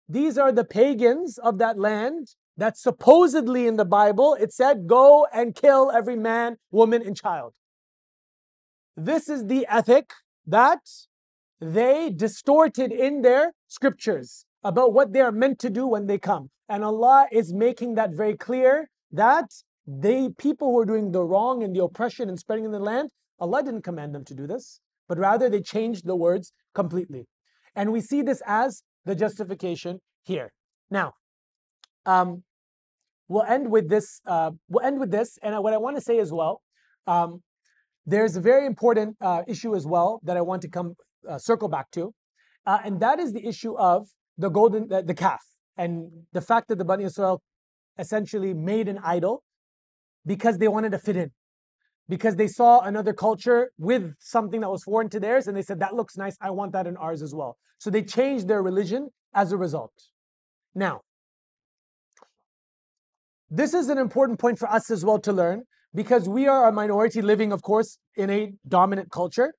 These are the pagans of that land that supposedly in the Bible it said, Go and kill every man, woman, and child. This is the ethic that they distorted in their scriptures about what they are meant to do when they come. And Allah is making that very clear that the people who are doing the wrong and the oppression and spreading in the land, Allah didn't command them to do this, but rather they changed the words completely. And we see this as the justification here. Now, um, we'll end with this. Uh, we'll end with this, and what I want to say as well, um, there's a very important uh, issue as well that I want to come uh, circle back to, uh, and that is the issue of the golden, the, the calf, and the fact that the Bani Israel essentially made an idol because they wanted to fit in because they saw another culture with something that was foreign to theirs and they said, That looks nice. I want that in ours as well. So they changed their religion as a result. Now, this is an important point for us as well to learn because we are a minority living, of course, in a dominant culture.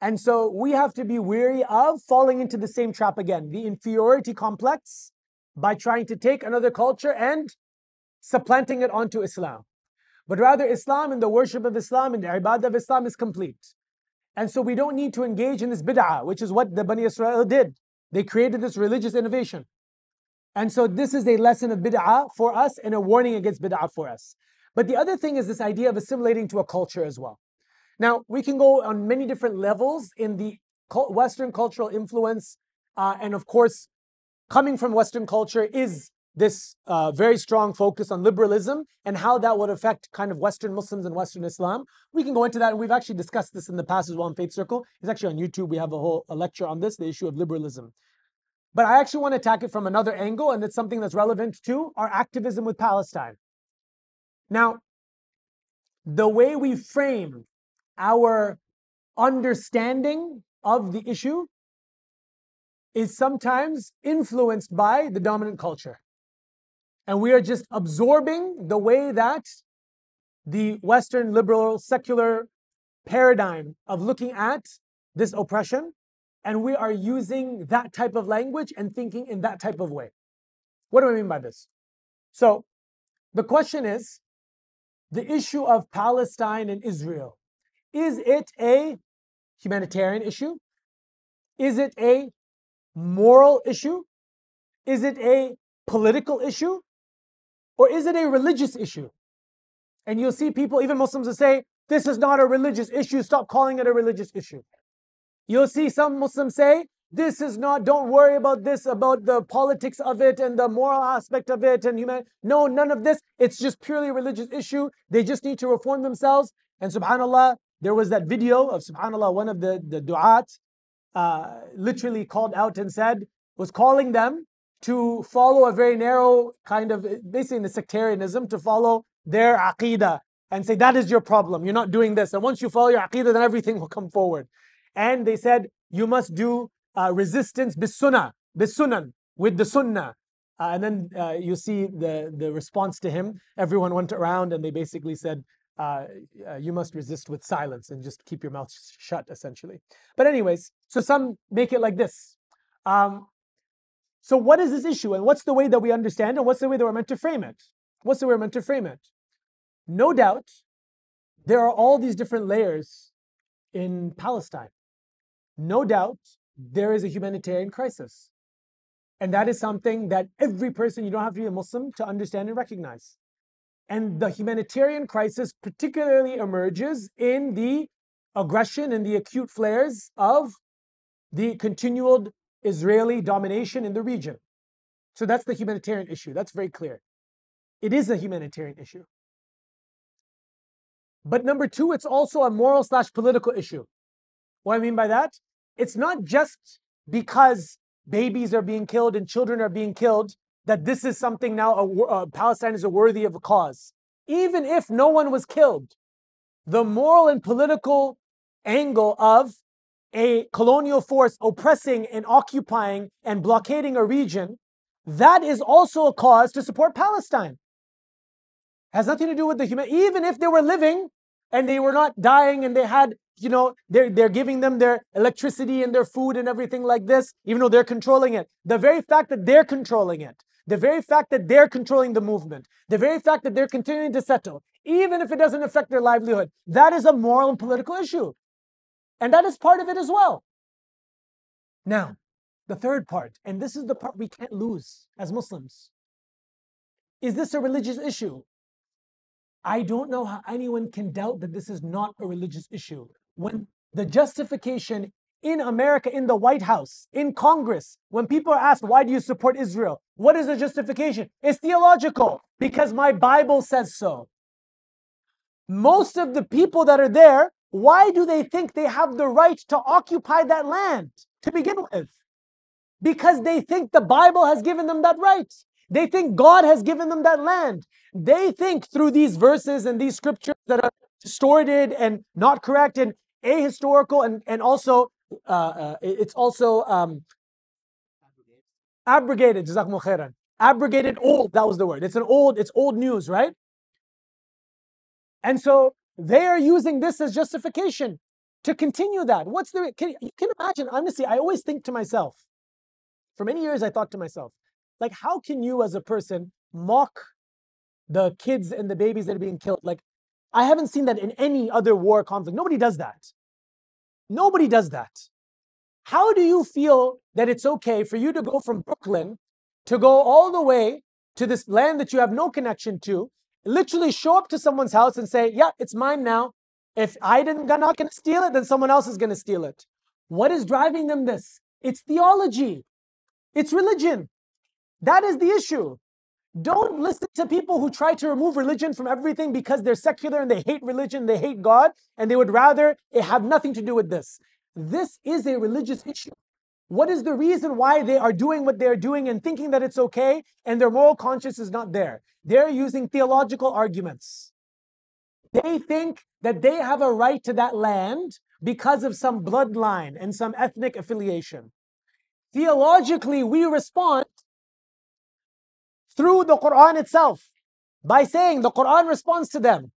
And so we have to be wary of falling into the same trap again the inferiority complex by trying to take another culture and supplanting it onto Islam. But rather, Islam and the worship of Islam and the ibadah of Islam is complete. And so we don't need to engage in this bid'ah, which is what the Bani Israel did. They created this religious innovation. And so this is a lesson of bid'ah for us and a warning against bid'ah for us. But the other thing is this idea of assimilating to a culture as well. Now, we can go on many different levels in the Western cultural influence. Uh, and of course, coming from Western culture is this uh, very strong focus on liberalism and how that would affect kind of Western Muslims and Western Islam. We can go into that, and we've actually discussed this in the past as well in Faith Circle. It's actually on YouTube. We have a whole a lecture on this, the issue of liberalism. But I actually want to attack it from another angle, and it's something that's relevant to our activism with Palestine. Now, the way we frame our understanding of the issue is sometimes influenced by the dominant culture. And we are just absorbing the way that the Western liberal secular paradigm of looking at this oppression, and we are using that type of language and thinking in that type of way. What do I mean by this? So, the question is the issue of Palestine and Israel. Is it a humanitarian issue? Is it a moral issue? Is it a political issue? Or is it a religious issue? And you'll see people, even Muslims, will say, this is not a religious issue, stop calling it a religious issue. You'll see some Muslims say, this is not, don't worry about this, about the politics of it and the moral aspect of it and human. No, none of this. It's just purely a religious issue. They just need to reform themselves. And subhanAllah, there was that video of subhanAllah, one of the, the du'at uh, literally called out and said, was calling them to follow a very narrow kind of, basically in the sectarianism, to follow their aqidah and say, that is your problem. You're not doing this. And once you follow your aqidah, then everything will come forward. And they said, you must do uh, resistance bis sunnah, bis sunan, with the sunnah. Uh, and then uh, you see the, the response to him. Everyone went around and they basically said, uh, uh, you must resist with silence and just keep your mouth shut, essentially. But, anyways, so some make it like this. Um, so, what is this issue, and what's the way that we understand, and what's the way that we're meant to frame it? What's the way we're meant to frame it? No doubt, there are all these different layers in Palestine. No doubt, there is a humanitarian crisis. And that is something that every person, you don't have to be a Muslim to understand and recognize. And the humanitarian crisis particularly emerges in the aggression and the acute flares of the continued Israeli domination in the region. So that's the humanitarian issue. That's very clear. It is a humanitarian issue. But number two, it's also a moral slash political issue. What I mean by that? It's not just because babies are being killed and children are being killed, that this is something now, a, uh, Palestine is a worthy of a cause. Even if no one was killed, the moral and political angle of a colonial force oppressing and occupying and blockading a region, that is also a cause to support Palestine. Has nothing to do with the human, even if they were living and they were not dying and they had you know, they're, they're giving them their electricity and their food and everything like this, even though they're controlling it. The very fact that they're controlling it, the very fact that they're controlling the movement, the very fact that they're continuing to settle, even if it doesn't affect their livelihood, that is a moral and political issue. And that is part of it as well. Now, the third part, and this is the part we can't lose as Muslims. Is this a religious issue? I don't know how anyone can doubt that this is not a religious issue when the justification in America, in the White House, in Congress, when people are asked, why do you support Israel? What is the justification? It's theological, because my Bible says so. Most of the people that are there, why do they think they have the right to occupy that land to begin with? Because they think the Bible has given them that right. They think God has given them that land. They think through these verses and these scriptures that are distorted and not correct and ahistorical and, and also uh, uh, it's also um, abrogated khairan abrogated old that was the word it's an old it's old news right and so they are using this as justification to continue that what's the can, you can imagine honestly i always think to myself for many years i thought to myself like how can you as a person mock the kids and the babies that are being killed like I haven't seen that in any other war conflict. Nobody does that. Nobody does that. How do you feel that it's okay for you to go from Brooklyn to go all the way to this land that you have no connection to, literally show up to someone's house and say, Yeah, it's mine now. If I didn't, I'm not going to steal it, then someone else is going to steal it. What is driving them this? It's theology, it's religion. That is the issue. Don't listen to people who try to remove religion from everything because they're secular and they hate religion, they hate God, and they would rather it have nothing to do with this. This is a religious issue. What is the reason why they are doing what they're doing and thinking that it's okay and their moral conscience is not there? They're using theological arguments. They think that they have a right to that land because of some bloodline and some ethnic affiliation. Theologically, we respond through the Quran itself by saying the Quran responds to them.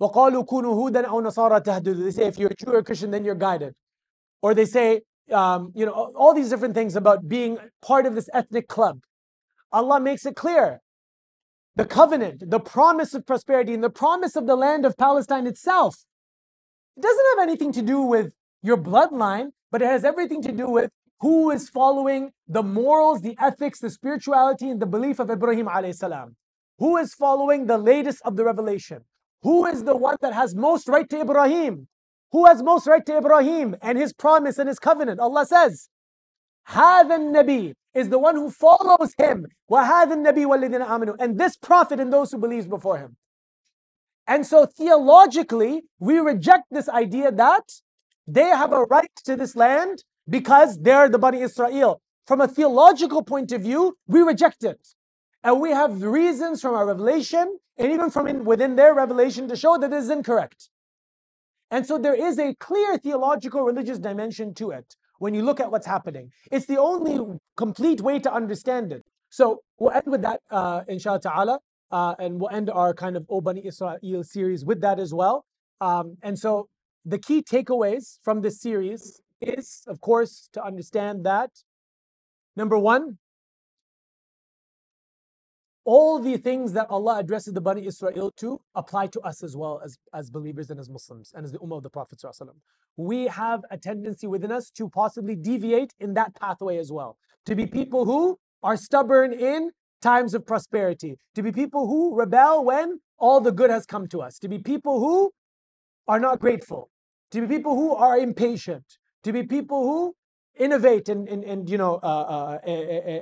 وَقَالُوا كُونُوا هُودًا أَوْ نَصَارَى تَهْدُدُوا They say if you're a Jew or a Christian, then you're guided. Or they say, um, you know, all these different things about being part of this ethnic club. Allah makes it clear. The covenant, the promise of prosperity, and the promise of the land of Palestine itself. It doesn't have anything to do with your bloodline, but it has everything to do with who is following the morals, the ethics, the spirituality, and the belief of Ibrahim alayhi salam? Who is following the latest of the revelation? Who is the one that has most right to Ibrahim? Who has most right to Ibrahim and his promise and his covenant? Allah says, هذا النبي is the one who follows him. وهذا النبي والذين آمنوا. And this prophet and those who believe before him. And so theologically, we reject this idea that they have a right to this land because they're the Bani Israel. From a theological point of view, we reject it. And we have reasons from our revelation and even from in, within their revelation to show that it is incorrect. And so there is a clear theological religious dimension to it when you look at what's happening. It's the only complete way to understand it. So we'll end with that, uh, inshallah ta'ala, uh, and we'll end our kind of O Bani Israel series with that as well. Um, and so the key takeaways from this series is, of course, to understand that number one, all the things that Allah addresses the Bani Israel to apply to us as well as, as believers and as Muslims and as the Ummah of the Prophet. We have a tendency within us to possibly deviate in that pathway as well. To be people who are stubborn in times of prosperity, to be people who rebel when all the good has come to us, to be people who are not grateful, to be people who are impatient, to be people who innovate and, and, and you know uh, uh,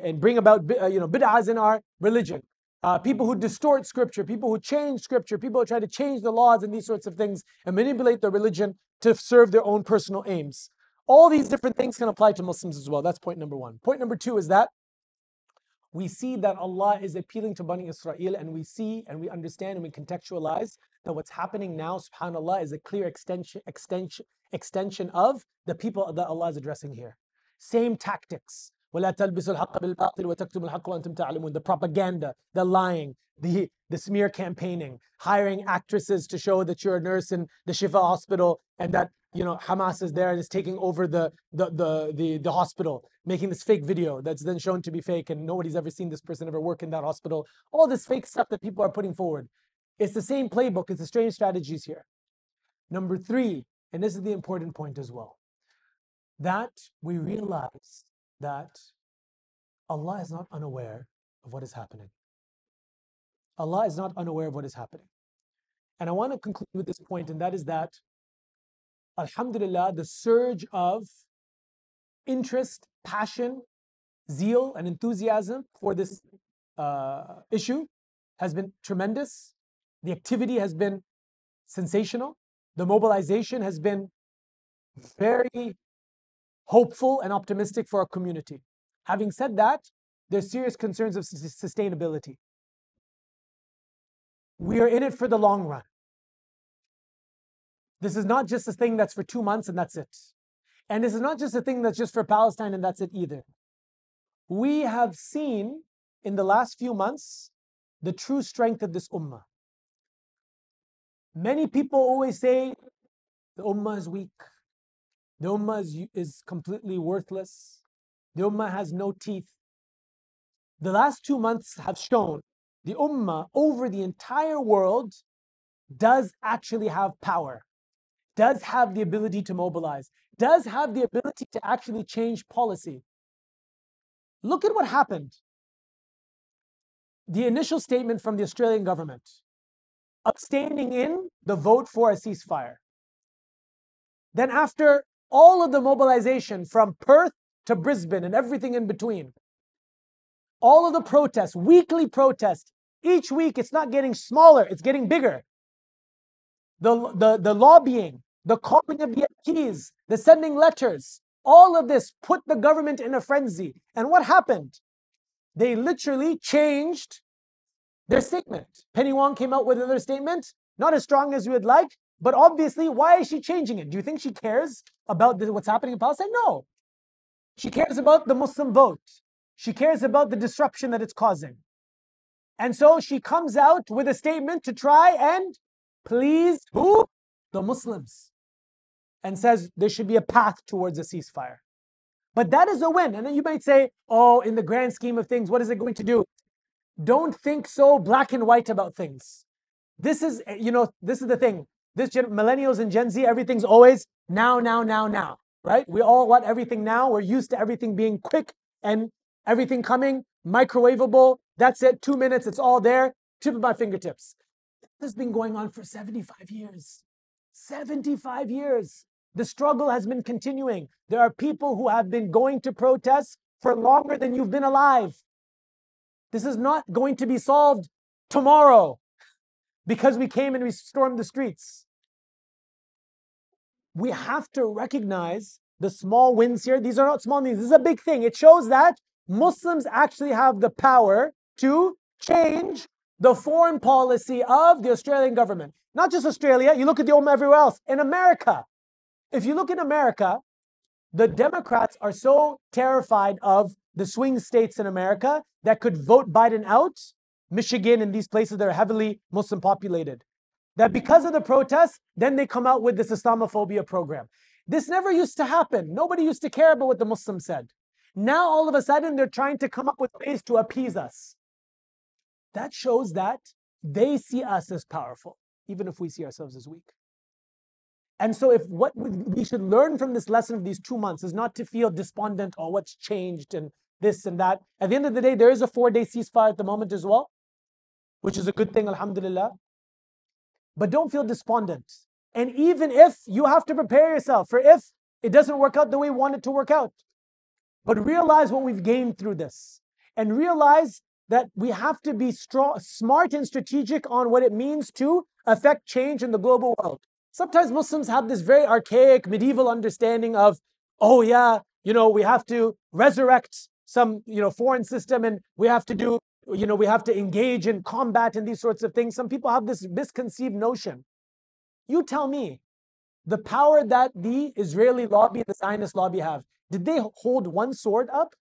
and bring about uh, you know bid'ahs in our religion uh, people who distort scripture, people who change scripture, people who try to change the laws and these sorts of things and manipulate the religion to serve their own personal aims. All these different things can apply to Muslims as well. That's point number one. Point number two is that we see that Allah is appealing to Bani Israel and we see and we understand and we contextualize that what's happening now, subhanAllah, is a clear extension, extension, extension of the people that Allah is addressing here. Same tactics, ولا تلبسوا الحق بالباطل وتكتموا الحق وانتم تعلمون the propaganda the lying the the smear campaigning hiring actresses to show that you're a nurse in the Shifa hospital and that you know Hamas is there and is taking over the the the the, the hospital making this fake video that's then shown to be fake and nobody's ever seen this person ever work in that hospital all this fake stuff that people are putting forward it's the same playbook it's the strange strategies here number 3 and this is the important point as well that we realize that Allah is not unaware of what is happening. Allah is not unaware of what is happening. And I want to conclude with this point, and that is that, Alhamdulillah, the surge of interest, passion, zeal, and enthusiasm for this uh, issue has been tremendous. The activity has been sensational. The mobilization has been very hopeful and optimistic for our community. Having said that, there's serious concerns of sustainability. We are in it for the long run. This is not just a thing that's for two months and that's it. And this is not just a thing that's just for Palestine and that's it either. We have seen in the last few months the true strength of this ummah. Many people always say the ummah is weak. The ummah is, is completely worthless. The ummah has no teeth. The last two months have shown the ummah over the entire world does actually have power, does have the ability to mobilize, does have the ability to actually change policy. Look at what happened. The initial statement from the Australian government abstaining in the vote for a ceasefire. Then, after all of the mobilization from Perth to Brisbane and everything in between. All of the protests, weekly protests, each week it's not getting smaller, it's getting bigger. The, the, the lobbying, the calling of the keys, the sending letters, all of this put the government in a frenzy. And what happened? They literally changed their statement. Penny Wong came out with another statement, not as strong as we would like, but obviously, why is she changing it? Do you think she cares about the, what's happening in Palestine? No. She cares about the Muslim vote. She cares about the disruption that it's causing. And so she comes out with a statement to try and please who? The Muslims. And says there should be a path towards a ceasefire. But that is a win. And then you might say, oh, in the grand scheme of things, what is it going to do? Don't think so black and white about things. This is, you know, this is the thing. This gen- millennials and Gen Z, everything's always now, now, now, now, right? We all want everything now. We're used to everything being quick and everything coming microwavable. That's it. Two minutes, it's all there. Tip of my fingertips. This has been going on for 75 years. 75 years. The struggle has been continuing. There are people who have been going to protests for longer than you've been alive. This is not going to be solved tomorrow because we came and we stormed the streets we have to recognize the small wins here. These are not small wins. This is a big thing. It shows that Muslims actually have the power to change the foreign policy of the Australian government. Not just Australia, you look at the Ummah everywhere else. In America, if you look in America, the Democrats are so terrified of the swing states in America that could vote Biden out, Michigan and these places that are heavily Muslim populated. That because of the protests, then they come out with this Islamophobia program. This never used to happen. Nobody used to care about what the Muslims said. Now all of a sudden they're trying to come up with ways to appease us. That shows that they see us as powerful, even if we see ourselves as weak. And so, if what we should learn from this lesson of these two months is not to feel despondent or what's changed and this and that. At the end of the day, there is a four day ceasefire at the moment as well, which is a good thing, alhamdulillah. But don't feel despondent. And even if you have to prepare yourself for if it doesn't work out the way you want it to work out, but realize what we've gained through this and realize that we have to be strong, smart and strategic on what it means to affect change in the global world. Sometimes Muslims have this very archaic medieval understanding of, oh yeah, you know, we have to resurrect some, you know, foreign system and we have to do, you know, we have to engage in combat and these sorts of things. Some people have this misconceived notion. You tell me, the power that the Israeli lobby and the Zionist lobby have, did they hold one sword up?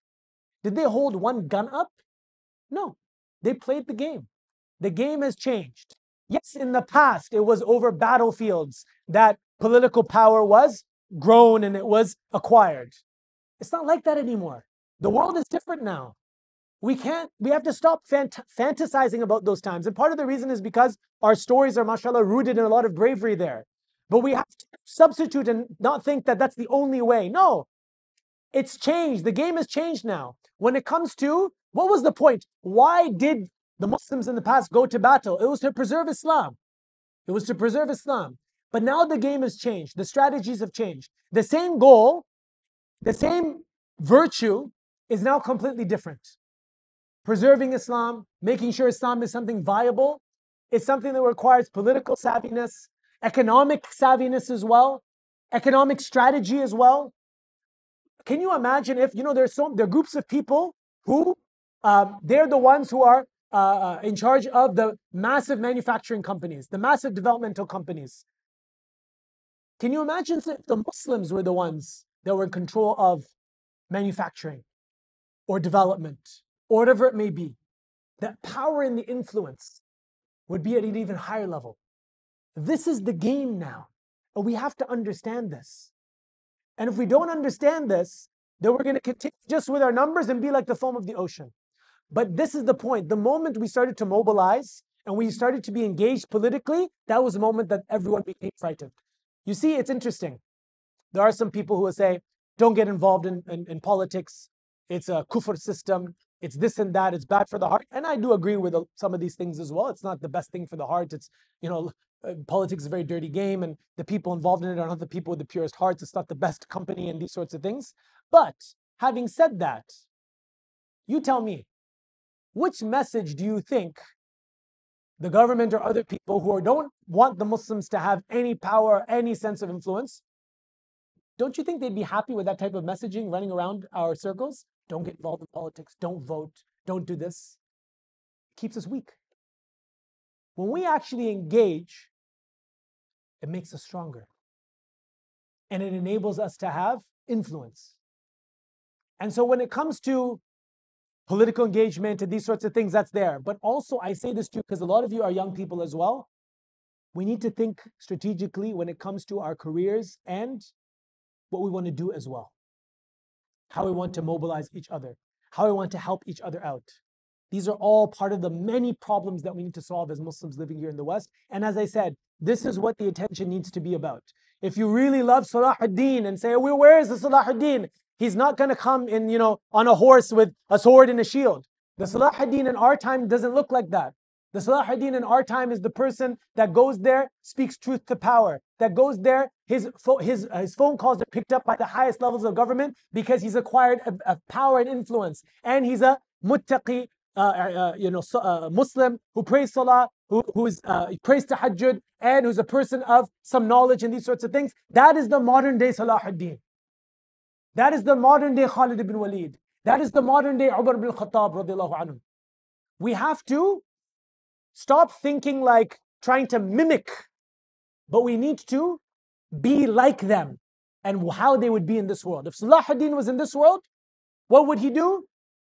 Did they hold one gun up? No, they played the game. The game has changed. Yes, in the past, it was over battlefields that political power was grown and it was acquired. It's not like that anymore. The world is different now. We can't, we have to stop fant- fantasizing about those times. And part of the reason is because our stories are, mashallah, rooted in a lot of bravery there. But we have to substitute and not think that that's the only way. No, it's changed. The game has changed now. When it comes to what was the point? Why did the Muslims in the past go to battle. It was to preserve Islam. It was to preserve Islam. But now the game has changed. The strategies have changed. The same goal, the same virtue is now completely different. Preserving Islam, making sure Islam is something viable, is something that requires political savviness, economic savviness as well, economic strategy as well. Can you imagine if, you know, there's so there are groups of people who um, they're the ones who are uh, uh, in charge of the massive manufacturing companies, the massive developmental companies. Can you imagine if the Muslims were the ones that were in control of manufacturing or development or whatever it may be? That power and the influence would be at an even higher level. This is the game now. And we have to understand this. And if we don't understand this, then we're going to continue just with our numbers and be like the foam of the ocean. But this is the point. The moment we started to mobilize and we started to be engaged politically, that was the moment that everyone became frightened. You see, it's interesting. There are some people who will say, don't get involved in, in, in politics. It's a kufr system. It's this and that. It's bad for the heart. And I do agree with some of these things as well. It's not the best thing for the heart. It's, you know, uh, politics is a very dirty game and the people involved in it are not the people with the purest hearts. It's not the best company and these sorts of things. But having said that, you tell me, which message do you think the government or other people who don't want the Muslims to have any power, any sense of influence, don't you think they'd be happy with that type of messaging running around our circles? Don't get involved in politics, don't vote, don't do this. It keeps us weak. When we actually engage, it makes us stronger. And it enables us to have influence. And so when it comes to political engagement and these sorts of things, that's there. But also, I say this too, because a lot of you are young people as well. We need to think strategically when it comes to our careers and what we want to do as well. How we want to mobilize each other, how we want to help each other out. These are all part of the many problems that we need to solve as Muslims living here in the West. And as I said, this is what the attention needs to be about. If you really love Salah ad-Din and say, well, where is the Salah ad-Din? He's not going to come in, you know, on a horse with a sword and a shield. The Salah ad-Din in our time doesn't look like that. The Salah ad-Din in our time is the person that goes there, speaks truth to power, that goes there, his, his, uh, his phone calls are picked up by the highest levels of government because he's acquired a, a power and influence. And he's a muttaqi, uh, uh, you know, uh, Muslim who prays Salah, who, who is, uh, prays Tahajjud, and who's a person of some knowledge and these sorts of things. That is the modern day Salah ad-Din. That is the modern day Khalid ibn Walid. That is the modern day Umar ibn Khattab. We have to stop thinking like trying to mimic, but we need to be like them and how they would be in this world. If Salah ad-Din was in this world, what would he do?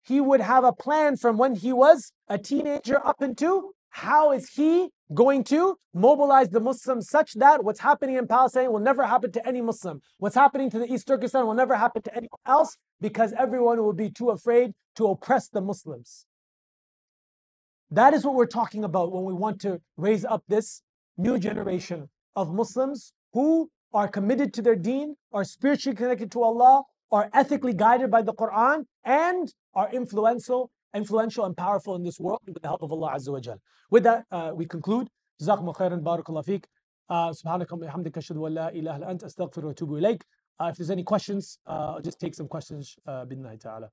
he would have a plan from when he was a teenager up into how is he going to mobilize the Muslims such that what's happening in Palestine will never happen to any Muslim. What's happening to the East Turkestan will never happen to anyone else because everyone will be too afraid to oppress the Muslims. That is what we're talking about when we want to raise up this new generation of Muslims who are committed to their deen, are spiritually connected to Allah, are ethically guided by the Quran, and are influential, influential and powerful in this world with the help of Allah Azza wa Jal. With that, uh, we conclude. جزاكم خيرا بارك الله فيك سبحانك وبحمدك اشهد ان لا اله الا انت استغفر واتوب اليك uh, if there's any questions uh, I'll just take some questions uh, باذن الله تعالى